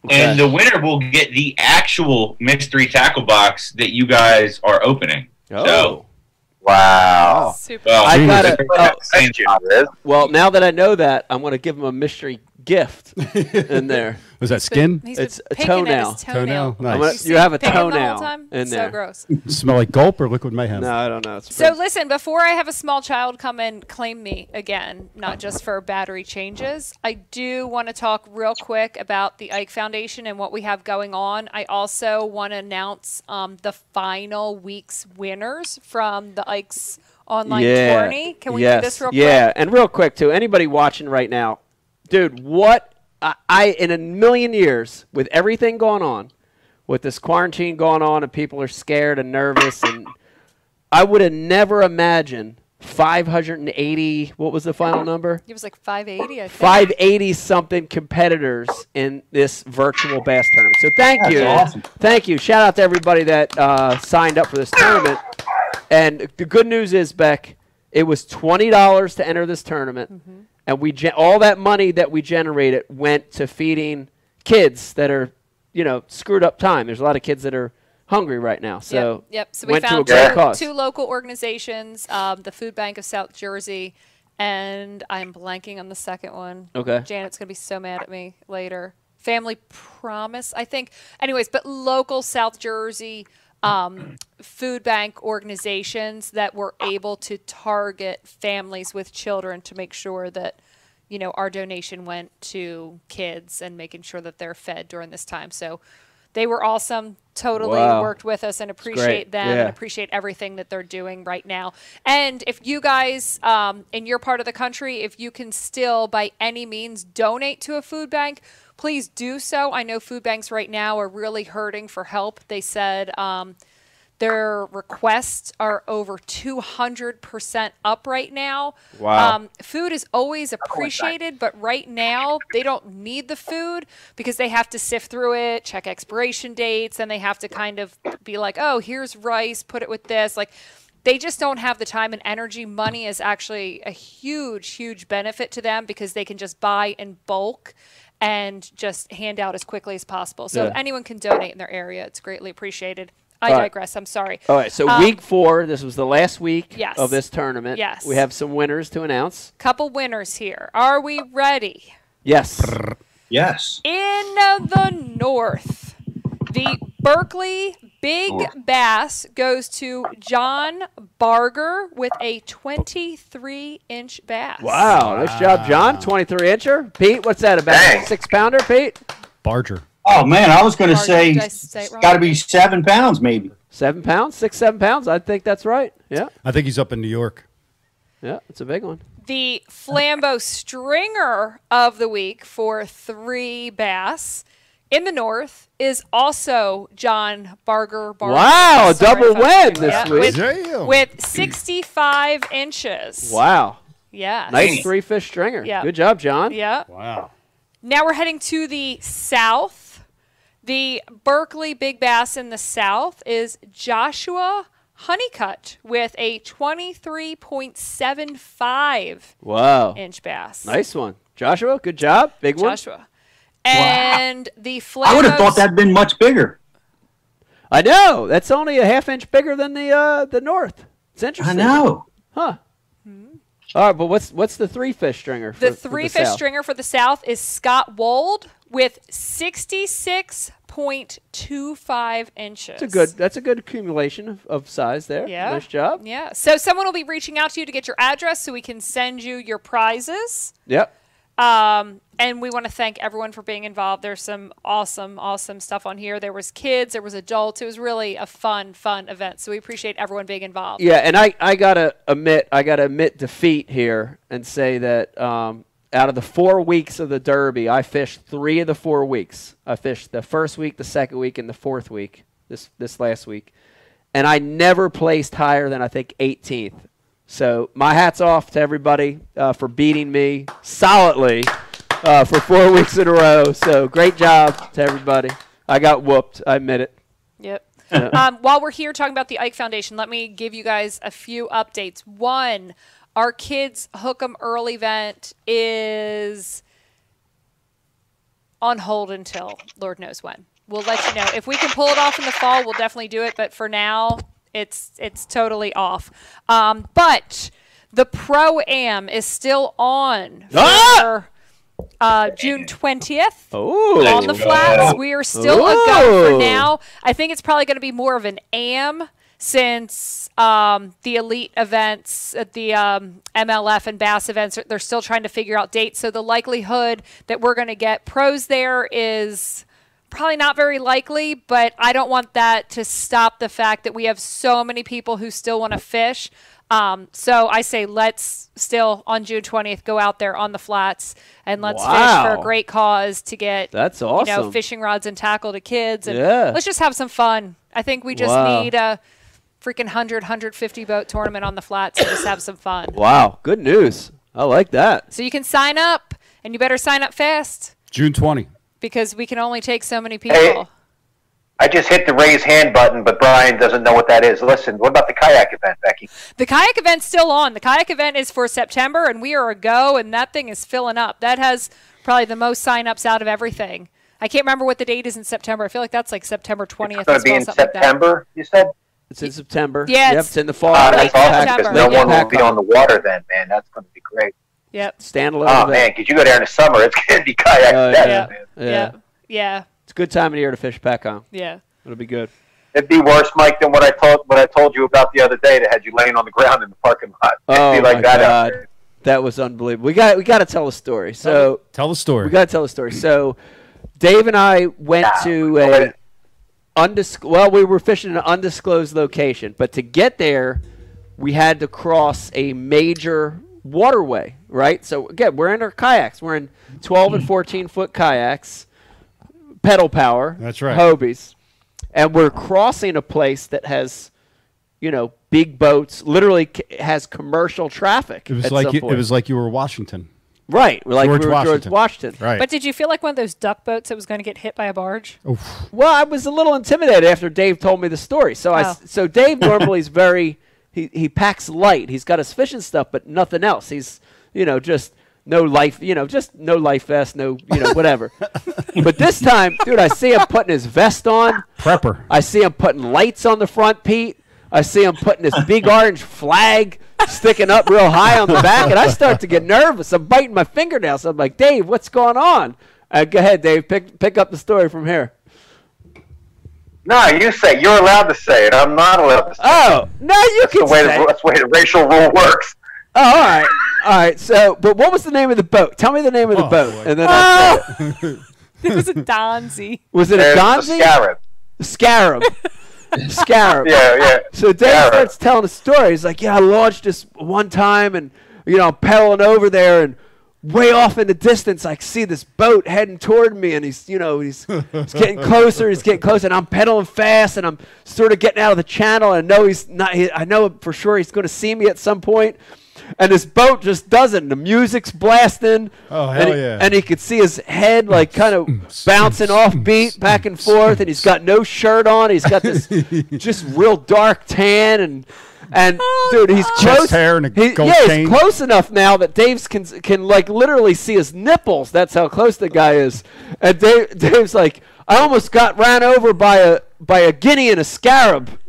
and the winner will get the actual mystery tackle box that you guys are opening. Oh. So, Wow. Super. well, I gotta. Oh, Thank you, well, now that I know that, I'm going to give him a mystery gift in there. Was that skin? He's It's a picking at toenail. his toenail. Toenail? Nice. I'm gonna- You you have a picking the whole toenail time? in so gross. Smell like gulp or liquid mayhem? No, I don't know. It's So listen, before I have a small child come and claim me again, not just for battery changes, I do want to talk real quick about the Ike Foundation and what we have going on. I also want to announce um, the final week's winners from the Ike's online tourney. Can we yes, do this real quick? Yeah, and real quick too. Anybody watching right now, dude, what I, I in a million years with everything going on, with this quarantine going on, and people are scared and nervous, and I would have never imagined 580. What was the final number? It was like 580, I think. 580 something competitors in this virtual bass tournament. So thank That's you, awesome. thank you. Shout out to everybody that uh, signed up for this tournament. And the good news is, Beck, it was twenty dollars to enter this tournament, Mm-hmm. And we gen- all that money that we generated went to feeding kids that are, you know, screwed up time. There's a lot of kids that are hungry right now. So yep, yep. So we went to a found two, two local organizations, um, the Food Bank of South Jersey, and I'm blanking on the second one. Okay. Janet's gonna be so mad at me later. Family Promise, I think. Anyways, but local South Jersey um, food bank organizations that were able to target families with children to make sure that you know our donation went to kids and making sure that they're fed during this time. So they were awesome. Totally Wow. worked with us and appreciate them Yeah. and appreciate everything that they're doing right now. And if you guys um, in your part of the country, if you can still by any means donate to a food bank, please do so. I know food banks right now are really hurting for help. They said um, their requests are over 200% up right now. Wow. Um, food is always appreciated, but right now they don't need the food because they have to sift through it, check expiration dates, and they have to kind of be like, oh, here's rice, put it with this. Like, they just don't have the time and energy. Money is actually a huge, huge benefit to them because they can just buy in bulk and just hand out as quickly as possible. So if Yeah. anyone can donate in their area, it's greatly appreciated. I All right. digress. I'm sorry. All right, so Um, week four, this was the last week Yes. of this tournament. Yes. We have some winners to announce. Couple winners here. Are we ready? Yes. Yes. In the north, the Berkley Big Bass goes to John Barger with a 23 inch bass. Wow, nice job, John. 23 incher. Pete, what's that about? Dang. Six pounder, Pete? Barger. Oh man, I was going to say say it wrong? got to be seven pounds maybe. Seven pounds? Six, seven pounds? I think that's right. Yeah, I think he's up in New York. yeah, it's a big one. The Flambeau Stringer of the week for three bass in the north is also John Barger. Barger. Wow, Sorry double if win this Yeah, week. With, with 65 inches. Wow. Yeah. Nice three fish stringer. Yeah. Good job, John. Yeah. Wow. Now we're heading to the south. The Berkley Big Bass in the south is Joshua Honeycutt with a 23.75 Wow. inch bass. Nice one. Joshua, good job. Big one. Joshua. And the flat I would have thought that'd been much bigger. I know. That's only a half inch bigger than the uh, the north. It's interesting. I know. Huh. All right, but what's what's the three fish stringer? For, The for three fish south? stringer for the South is Scott Wold with 66.25 inches. That's a good. That's a good accumulation of, of size there. Yeah. Nice job. Yeah. So someone will be reaching out to you to get your address so we can send you your prizes. Yep. Um, and we want to thank everyone for being involved. There's some awesome, awesome stuff on here. There was kids, there was adults. It was really a fun, fun event. So we appreciate everyone being involved. Yeah, and I, I gotta admit I gotta admit defeat here and say that um, out of the four weeks of the Derby, I fished three of the four weeks. I fished the first week, the second week, and the fourth week. This this last week, and I never placed higher than I think 18th. So my hats off to everybody uh, for beating me solidly uh, for four weeks in a row. So great job to everybody. I got whooped. I admit it. Yep. um, while we're here talking about the Ike Foundation, let me give you guys a few updates. One, our kids' Hook 'em Early event is on hold until Lord knows when. We'll let you know if we can pull it off in the fall. We'll definitely do it, but for now, it's it's totally off. Um, but the pro am is still on for Ah! uh, June twentieth Oh, on the go. flats. We are still a go for now. I think it's probably going to be more of an am since um, the elite events, at the um, MLF and Bass events, they're still trying to figure out dates. So the likelihood that we're going to get pros there is probably not very likely, but I don't want that to stop the fact that we have so many people who still want to fish. Um, so I say let's still on June 20th go out there on the flats and let's fish for a great cause to get That's awesome. you know awesome. fishing rods and tackle to kids and Yeah. let's just have some fun. I think we just Wow. need a freaking 100 150 boat tournament on the flats and just have some fun. Wow, good news. I like that. So you can sign up and you better sign up fast June 20. Because we can only take so many people. Hey. I just hit the raise hand button, but Brian doesn't know what that is. Listen, what about the kayak event, Becky? The kayak event's still on. The kayak event is for September, and we are a go, and that thing is filling up. That has probably the most signups out of everything. I can't remember what the date is in September. I feel like that's like September 20th. It's going to be well, in something like that. September, you said? It's in September. Yeah, yep, it's- it's in the fall. Late that's awesome September. because no Late one will be on the water then, man. That's going to be great. Yep. Standalone. Oh, event. man, because you go there in the summer, it's going to be kayak oh, death, yeah. Yeah. Yeah. Yeah. It's a good time of year to fish pack on. Yeah. It'll be good. It'd be worse, Mike, than what I told what I told you about the other day that had you laying on the ground in the parking lot. It'd Oh be like my that god, that was unbelievable. We got we got to tell a story. So Tell the story. we got to tell a story. So Dave and I went Yeah. to Okay. a undisclosed. Well, we were fishing an undisclosed location, but to get there, we had to cross a major waterway. Right. So again, we're in our kayaks. We're in 12 and 14 foot kayaks. pedal power. That's right. Hobies, and we're crossing a place that has, you know, big boats. Literally c- has commercial traffic. It was at like some you, it was like you were Washington. right. Like George we were George Washington. Washington. Right. But did you feel like one of those duck boats that was going to get hit by a barge? Well, I was a little intimidated after Dave told me the story. So I, oh. s- Oh. so Dave normally is very he he packs light. He's got his fishing stuff, but nothing else. He's you know just no life, you know, just no life vest, no you know whatever. but this time, dude, I see him putting his vest on. Prepper. I see him putting lights on the front, Pete. I see him putting this big orange flag sticking up real high on the back, and I start to get nervous. I'm biting my fingernails. I'm like, Dave, what's going on? Uh, go ahead, Dave. Pick pick up the story from here. No, you say you're allowed to say it. I'm not allowed to say oh, it. Oh no, you That's the can way say. the, that's the way the racial rule works. Oh, all right, all right. So, but what was the name of the boat? Tell me the name of the Oh, boat, boy. and then I'll say it. It was a Donzi. was it a There's the Gonzi? scarab. Scarab. Scarab. Yeah, yeah. So Dave Scarab. starts telling a story. He's like, "Yeah, I launched this one time, and you know, I'm pedaling over there, and way off in the distance, I see this boat heading toward me, and he's, you know, he's, he's getting closer, he's getting closer, and I'm pedaling fast, and I'm sort of getting out of the channel, and I know he's not. He, I know for sure he's going to see me at some point." And this boat just does it, and the music's blasting. Oh, and he- yeah. And he could see his head like kind of mm-hmm. bouncing off mm-hmm. beat back and forth, and he's got no shirt on. He's got this just real dark tan, and and oh, dude, he's Chest close. hair and a he- gold yeah, chain. he's close enough now that Dave's can can like literally see his nipples. That's how close the guy is. And Dave, Dave's like, I almost got ran over by a by a guinea and a scarab.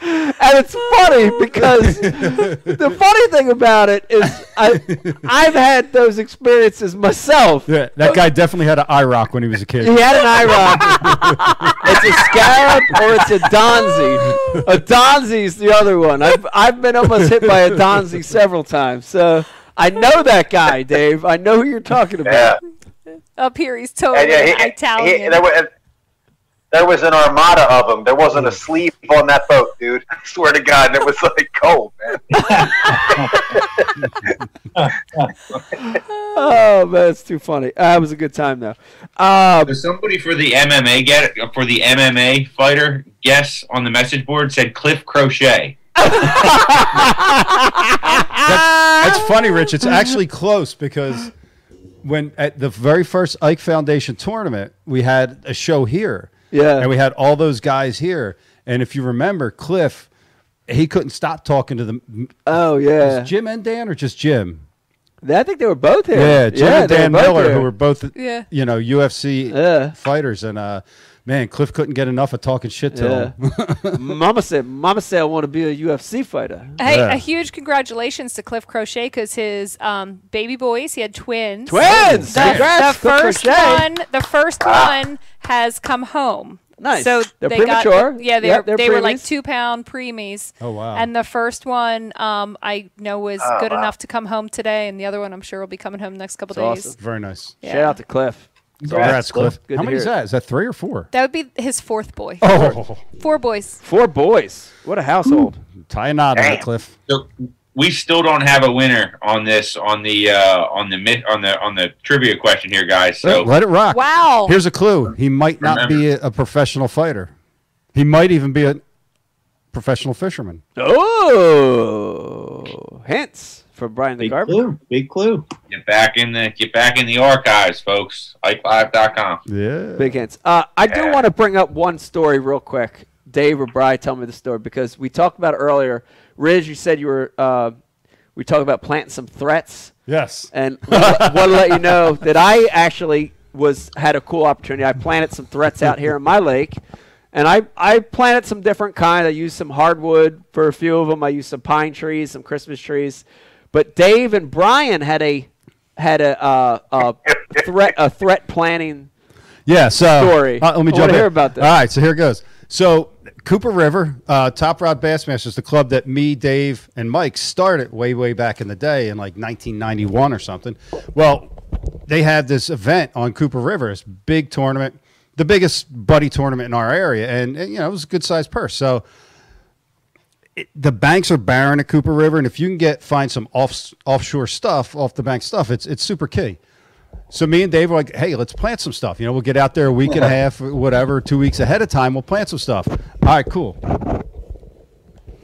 and it's funny because the funny thing about it is I I've had those experiences myself. Yeah, that guy definitely had an eye rock when he was a kid. He had an eye rock. it's a scarab or it's a donzi. A donzi's the other one. I've I've been almost hit by a donzi several times. So I know that guy, Dave. I know who you're talking about. Yeah. Up here, he's totally And, yeah, he, Italian. he- there, was, there was an armada of them. There wasn't a sleep on that boat, dude. I swear to God, it was like cold, man. Oh man, it's too funny. Uh, it was a good time though. Uh, There's somebody for the MMA get for the MMA fighter guess on the message board said Cliff Crochet. That's funny, Rich. It's actually close because when at the very first Ike Foundation tournament, we had a show here. Yeah. And we had all those guys here. And if you remember, Cliff, he couldn't stop talking to them. oh yeah. Jim and Dan or just Jim? I think they were both here. Yeah, Jim and Dan Miller, here. who were both, Yeah. you know, UFC Yeah. fighters. And uh, man, Cliff couldn't get enough of talking shit to Yeah. him. Mama said, Mama said I want to be a UFC fighter. Hey, Yeah. a huge congratulations to Cliff Crochet because his um, baby boys, he had twins. Twins! The, Congrats, the first Crochet. one, the first one has come home. Nice. So They're they premature. got yeah, they Yep, were they're were like two pound preemies. Oh, wow. And the first one, um, I know was Oh, good wow. enough to come home today, and the other one I'm sure will be coming home the next couple That's days. awesome. Very nice. Yeah. Shout out to Cliff. Congrats, Cliff. Good How many is that? Is that three or four? That would be his fourth boy. Oh, Four boys. Four boys. What a household. tie a knot on it, Cliff. So we still don't have a winner on this on the uh, on the on the on the trivia question here, guys. So Let it rock. Wow. Here's a clue. He might not be a, a professional fighter. He might even be a professional fisherman. Oh, hints from Brian the Big Carpenter. clue. Big clue. get back in the get back in the archives, folks. IkeLive.com. Yeah. Big hints. Uh, I do want to bring up one story real quick. Dave or Brian, tell me the story because we talked about it earlier. Riz, you said you were. Uh, we talked about planting some threats, Yes. and want to let you know that I actually was had a cool opportunity. I planted some threats out here in my lake, and I I planted some different kind. I used some hardwood for a few of them. I used some pine trees, some Christmas trees, but Dave and Brian had a had a uh, a threat a threat planting Yeah. So story. uh, let me I jump wanna in. hear about this. All right. So here it goes. So Cooper River, uh, Top Rod Bassmasters, the club that me, Dave, and Mike started way, way back in the day in like 1991 or something. Well, they had this event on Cooper River, this big tournament, the biggest buddy tournament in our area, and, and, you know it was a good sized purse. So it, the banks are barren at Cooper River, and if you can get find some off offshore stuff, off the bank stuff, it's it's super key. So me and Dave were like, "Hey, let's plant some stuff. You know, we'll get out there a week and a half, whatever, two weeks ahead of time. We'll plant some stuff. All right, cool.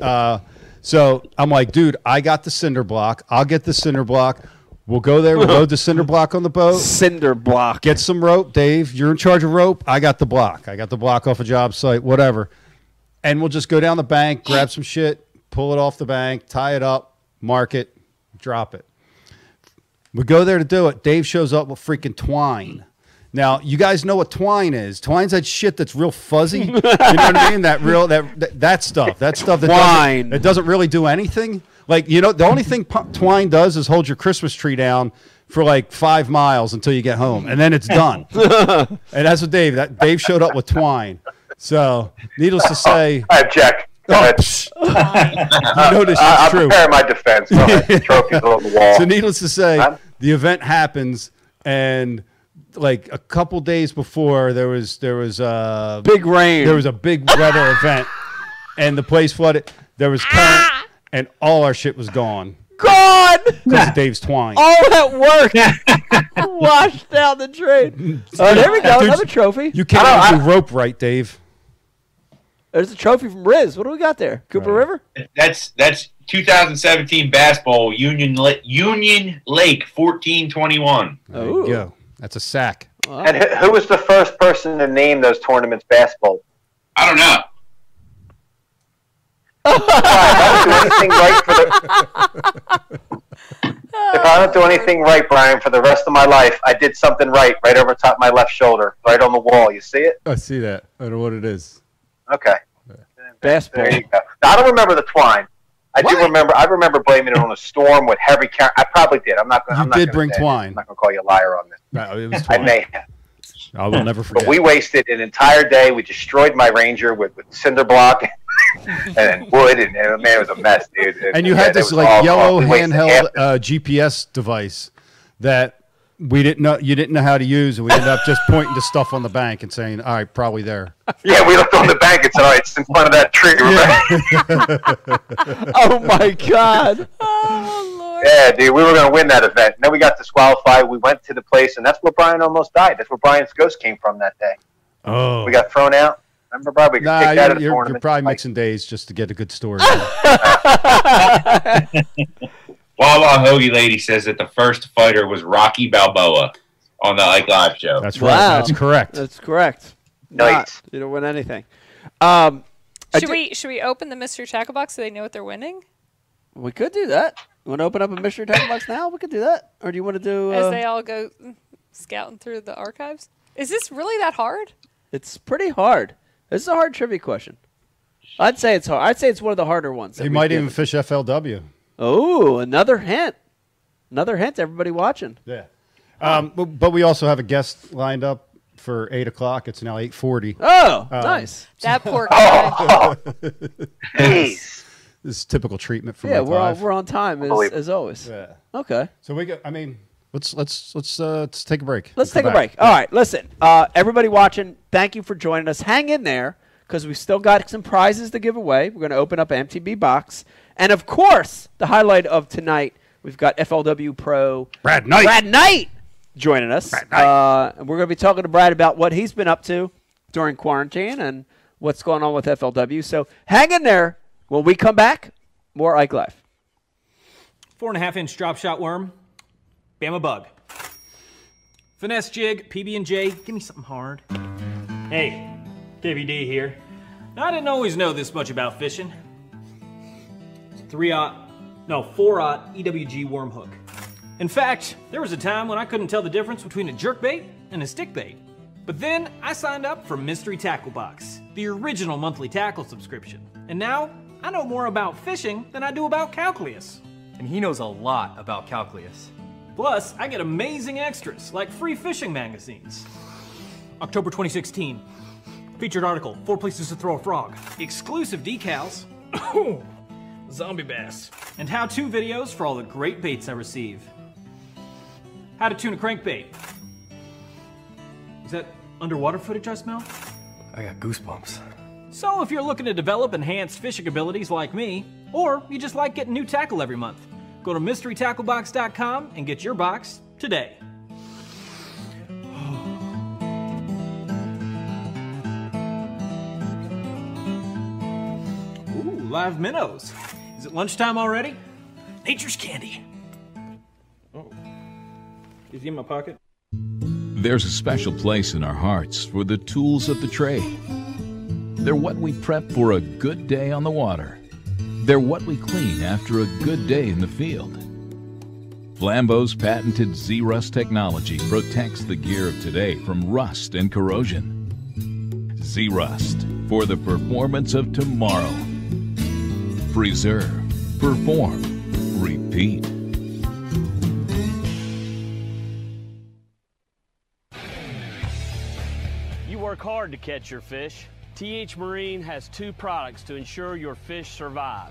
Uh, so I'm like, dude, I got the cinder block. I'll get the cinder block. We'll go there. We'll load the cinder block on the boat. Cinder block. Get some rope, Dave. You're in charge of rope. I got the block. I got the block off a job site, whatever. And we'll just go down the bank, grab some shit, pull it off the bank, tie it up, mark it, drop it. We go there to do it. Dave shows up with freaking twine. Now, you guys know what twine is. Twine's that shit that's real fuzzy. you know what I mean? That real that that, that stuff. That stuff that Twine. doesn't, it doesn't really do anything. Like you know, the only thing twine does is hold your Christmas tree down for like five miles until you get home, and then it's done. and that's what Dave. That Dave showed up with twine. So, needless to say, I object. Go Oh, ahead. psh. you know this I, is I'm true. preparing my defense. Trophies on the wall. So needless to say, Huh? the event happens, and like a couple days before, there was there was uh, Big rain. there was a big weather event, and the place flooded. There was current, and all our shit was gone gone. because of Dave's twine. All that work washed down the drain. Oh, there we go. Dude, Another trophy. You can't I don't- do rope right, Dave. There's a trophy from Riz. What do we got there? Cooper Right. River. That's that's 2017 Bass Bowl Union La- Union Lake 1421. There Ooh. you go. That's a sack. And who, who was the first person to name those tournaments basketball? I don't know. if I don't do right for the if I don't do anything right, Brian, for the rest of my life, I did something right, right over top my left shoulder, right on the wall. You see it? I see that. I don't know what it is. Okay. Basketball. There you go. Now, I don't remember the twine. I do remember. I remember blaming it on a storm with heavy. Car- I probably did. I'm not. gonna- You I'm not did gonna bring say it. twine. I'm not going to call you a liar on this. No, it was I may have. I will never forget. But we wasted an entire day. We destroyed my Ranger with, with cinder block and wood, and, and man, it was a mess, dude. and you had this like all yellow. Handheld uh, GPS device that we didn't know you didn't know how to use, and we ended up just pointing to stuff on the bank and saying, "All right, probably there." Yeah, we looked on the bank and said, "All right, it's in front of that tree." Remember? Oh my God. Oh Lord. Yeah, dude, we were going to win that event. And then we got disqualified. We went to the place, and that's where Brian almost died. That's where Brian's ghost came from that day. Oh, We got thrown out. I remember, Brian? We nah, you're, of the you're, you're probably Like, mixing days just to get a good story. Wawa Hoagie Lady says that the first fighter was Rocky Balboa on the Ike Live show. That's right. Wow. That's correct. That's correct. Nice. Not. You don't win anything. Um, Should did- we should we open the mystery tackle box so they know what they're winning? We could do that. Want to open up a mystery tackle box now? We could do that. Or do you want to do? As Uh, they all go scouting through the archives? Is this really that hard? it's pretty hard. This is a hard trivia question. I'd say it's hard. I'd say it's one of the harder ones. that He might even given. fish FLW. Oh, another hint. Another hint. to Everybody watching. Yeah. Um, but, but we also have a guest lined up for eight o'clock. It's now eight forty. Oh, Um, nice. That poor guy. Jeez. This is typical treatment for Yeah, we're on, we're on time as, as always. Yeah. Okay. So we go. I mean, let's let's let's uh, let's take a break. Let's We'll take a back. break. All right, listen, uh, everybody watching, thank you for joining us. Hang in there because we've still got some prizes to give away. We're going to open up an MTB box, and of course, the highlight of tonight, we've got FLW Pro Brad Knight. Brad Knight joining us. Brad Knight. Uh, and we're going to be talking to Brad about what he's been up to during quarantine and what's going on with FLW. So hang in there. When we come back, more Ike Live. Four and a half inch drop shot worm. Bama bug. Finesse jig, PB and J. Give me something hard. Hey, KVD here. Now, I didn't always know this much about fishing. Three aught, no four aught EWG worm hook. In fact, there was a time when I couldn't tell the difference between a jerk bait and a stick bait. But then I signed up for Mystery Tackle Box, the original monthly tackle subscription. And now I know more about fishing than I do about calculus. And he knows a lot about calculus. Plus, I get amazing extras like free fishing magazines. October 2016. Featured article Four Places to Throw a Frog. Exclusive decals. Oh, Zombie bass. And how to videos for all the great baits I receive. How to tune a crankbait. Is that underwater footage I smell? I got goosebumps. So if you're looking to develop enhanced fishing abilities like me, or you just like getting new tackle every month, go to mysterytacklebox.com and get your box today. Ooh, live minnows. Is it lunchtime already? Nature's candy. Oh. Is he in my pocket? There's a special place in our hearts for the tools of the trade. They're what we prep for a good day on the water. They're what we clean after a good day in the field. Flambeau's patented Zerust technology protects the gear of today from rust and corrosion. Zerust for the performance of tomorrow. Preserve, perform, repeat. You work hard to catch your fish. TH Marine has two products to ensure your fish survive.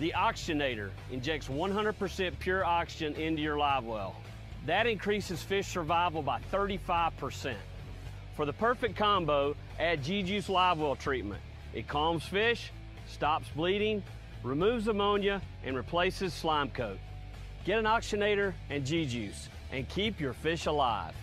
The Oxygenator injects 100% pure oxygen into your live well. That increases fish survival by 35%. For the perfect combo, add G-Juice Live Well treatment. It calms fish, stops bleeding, removes ammonia, and replaces slime coat. Get an oxygenator and G-Juice and keep your fish alive.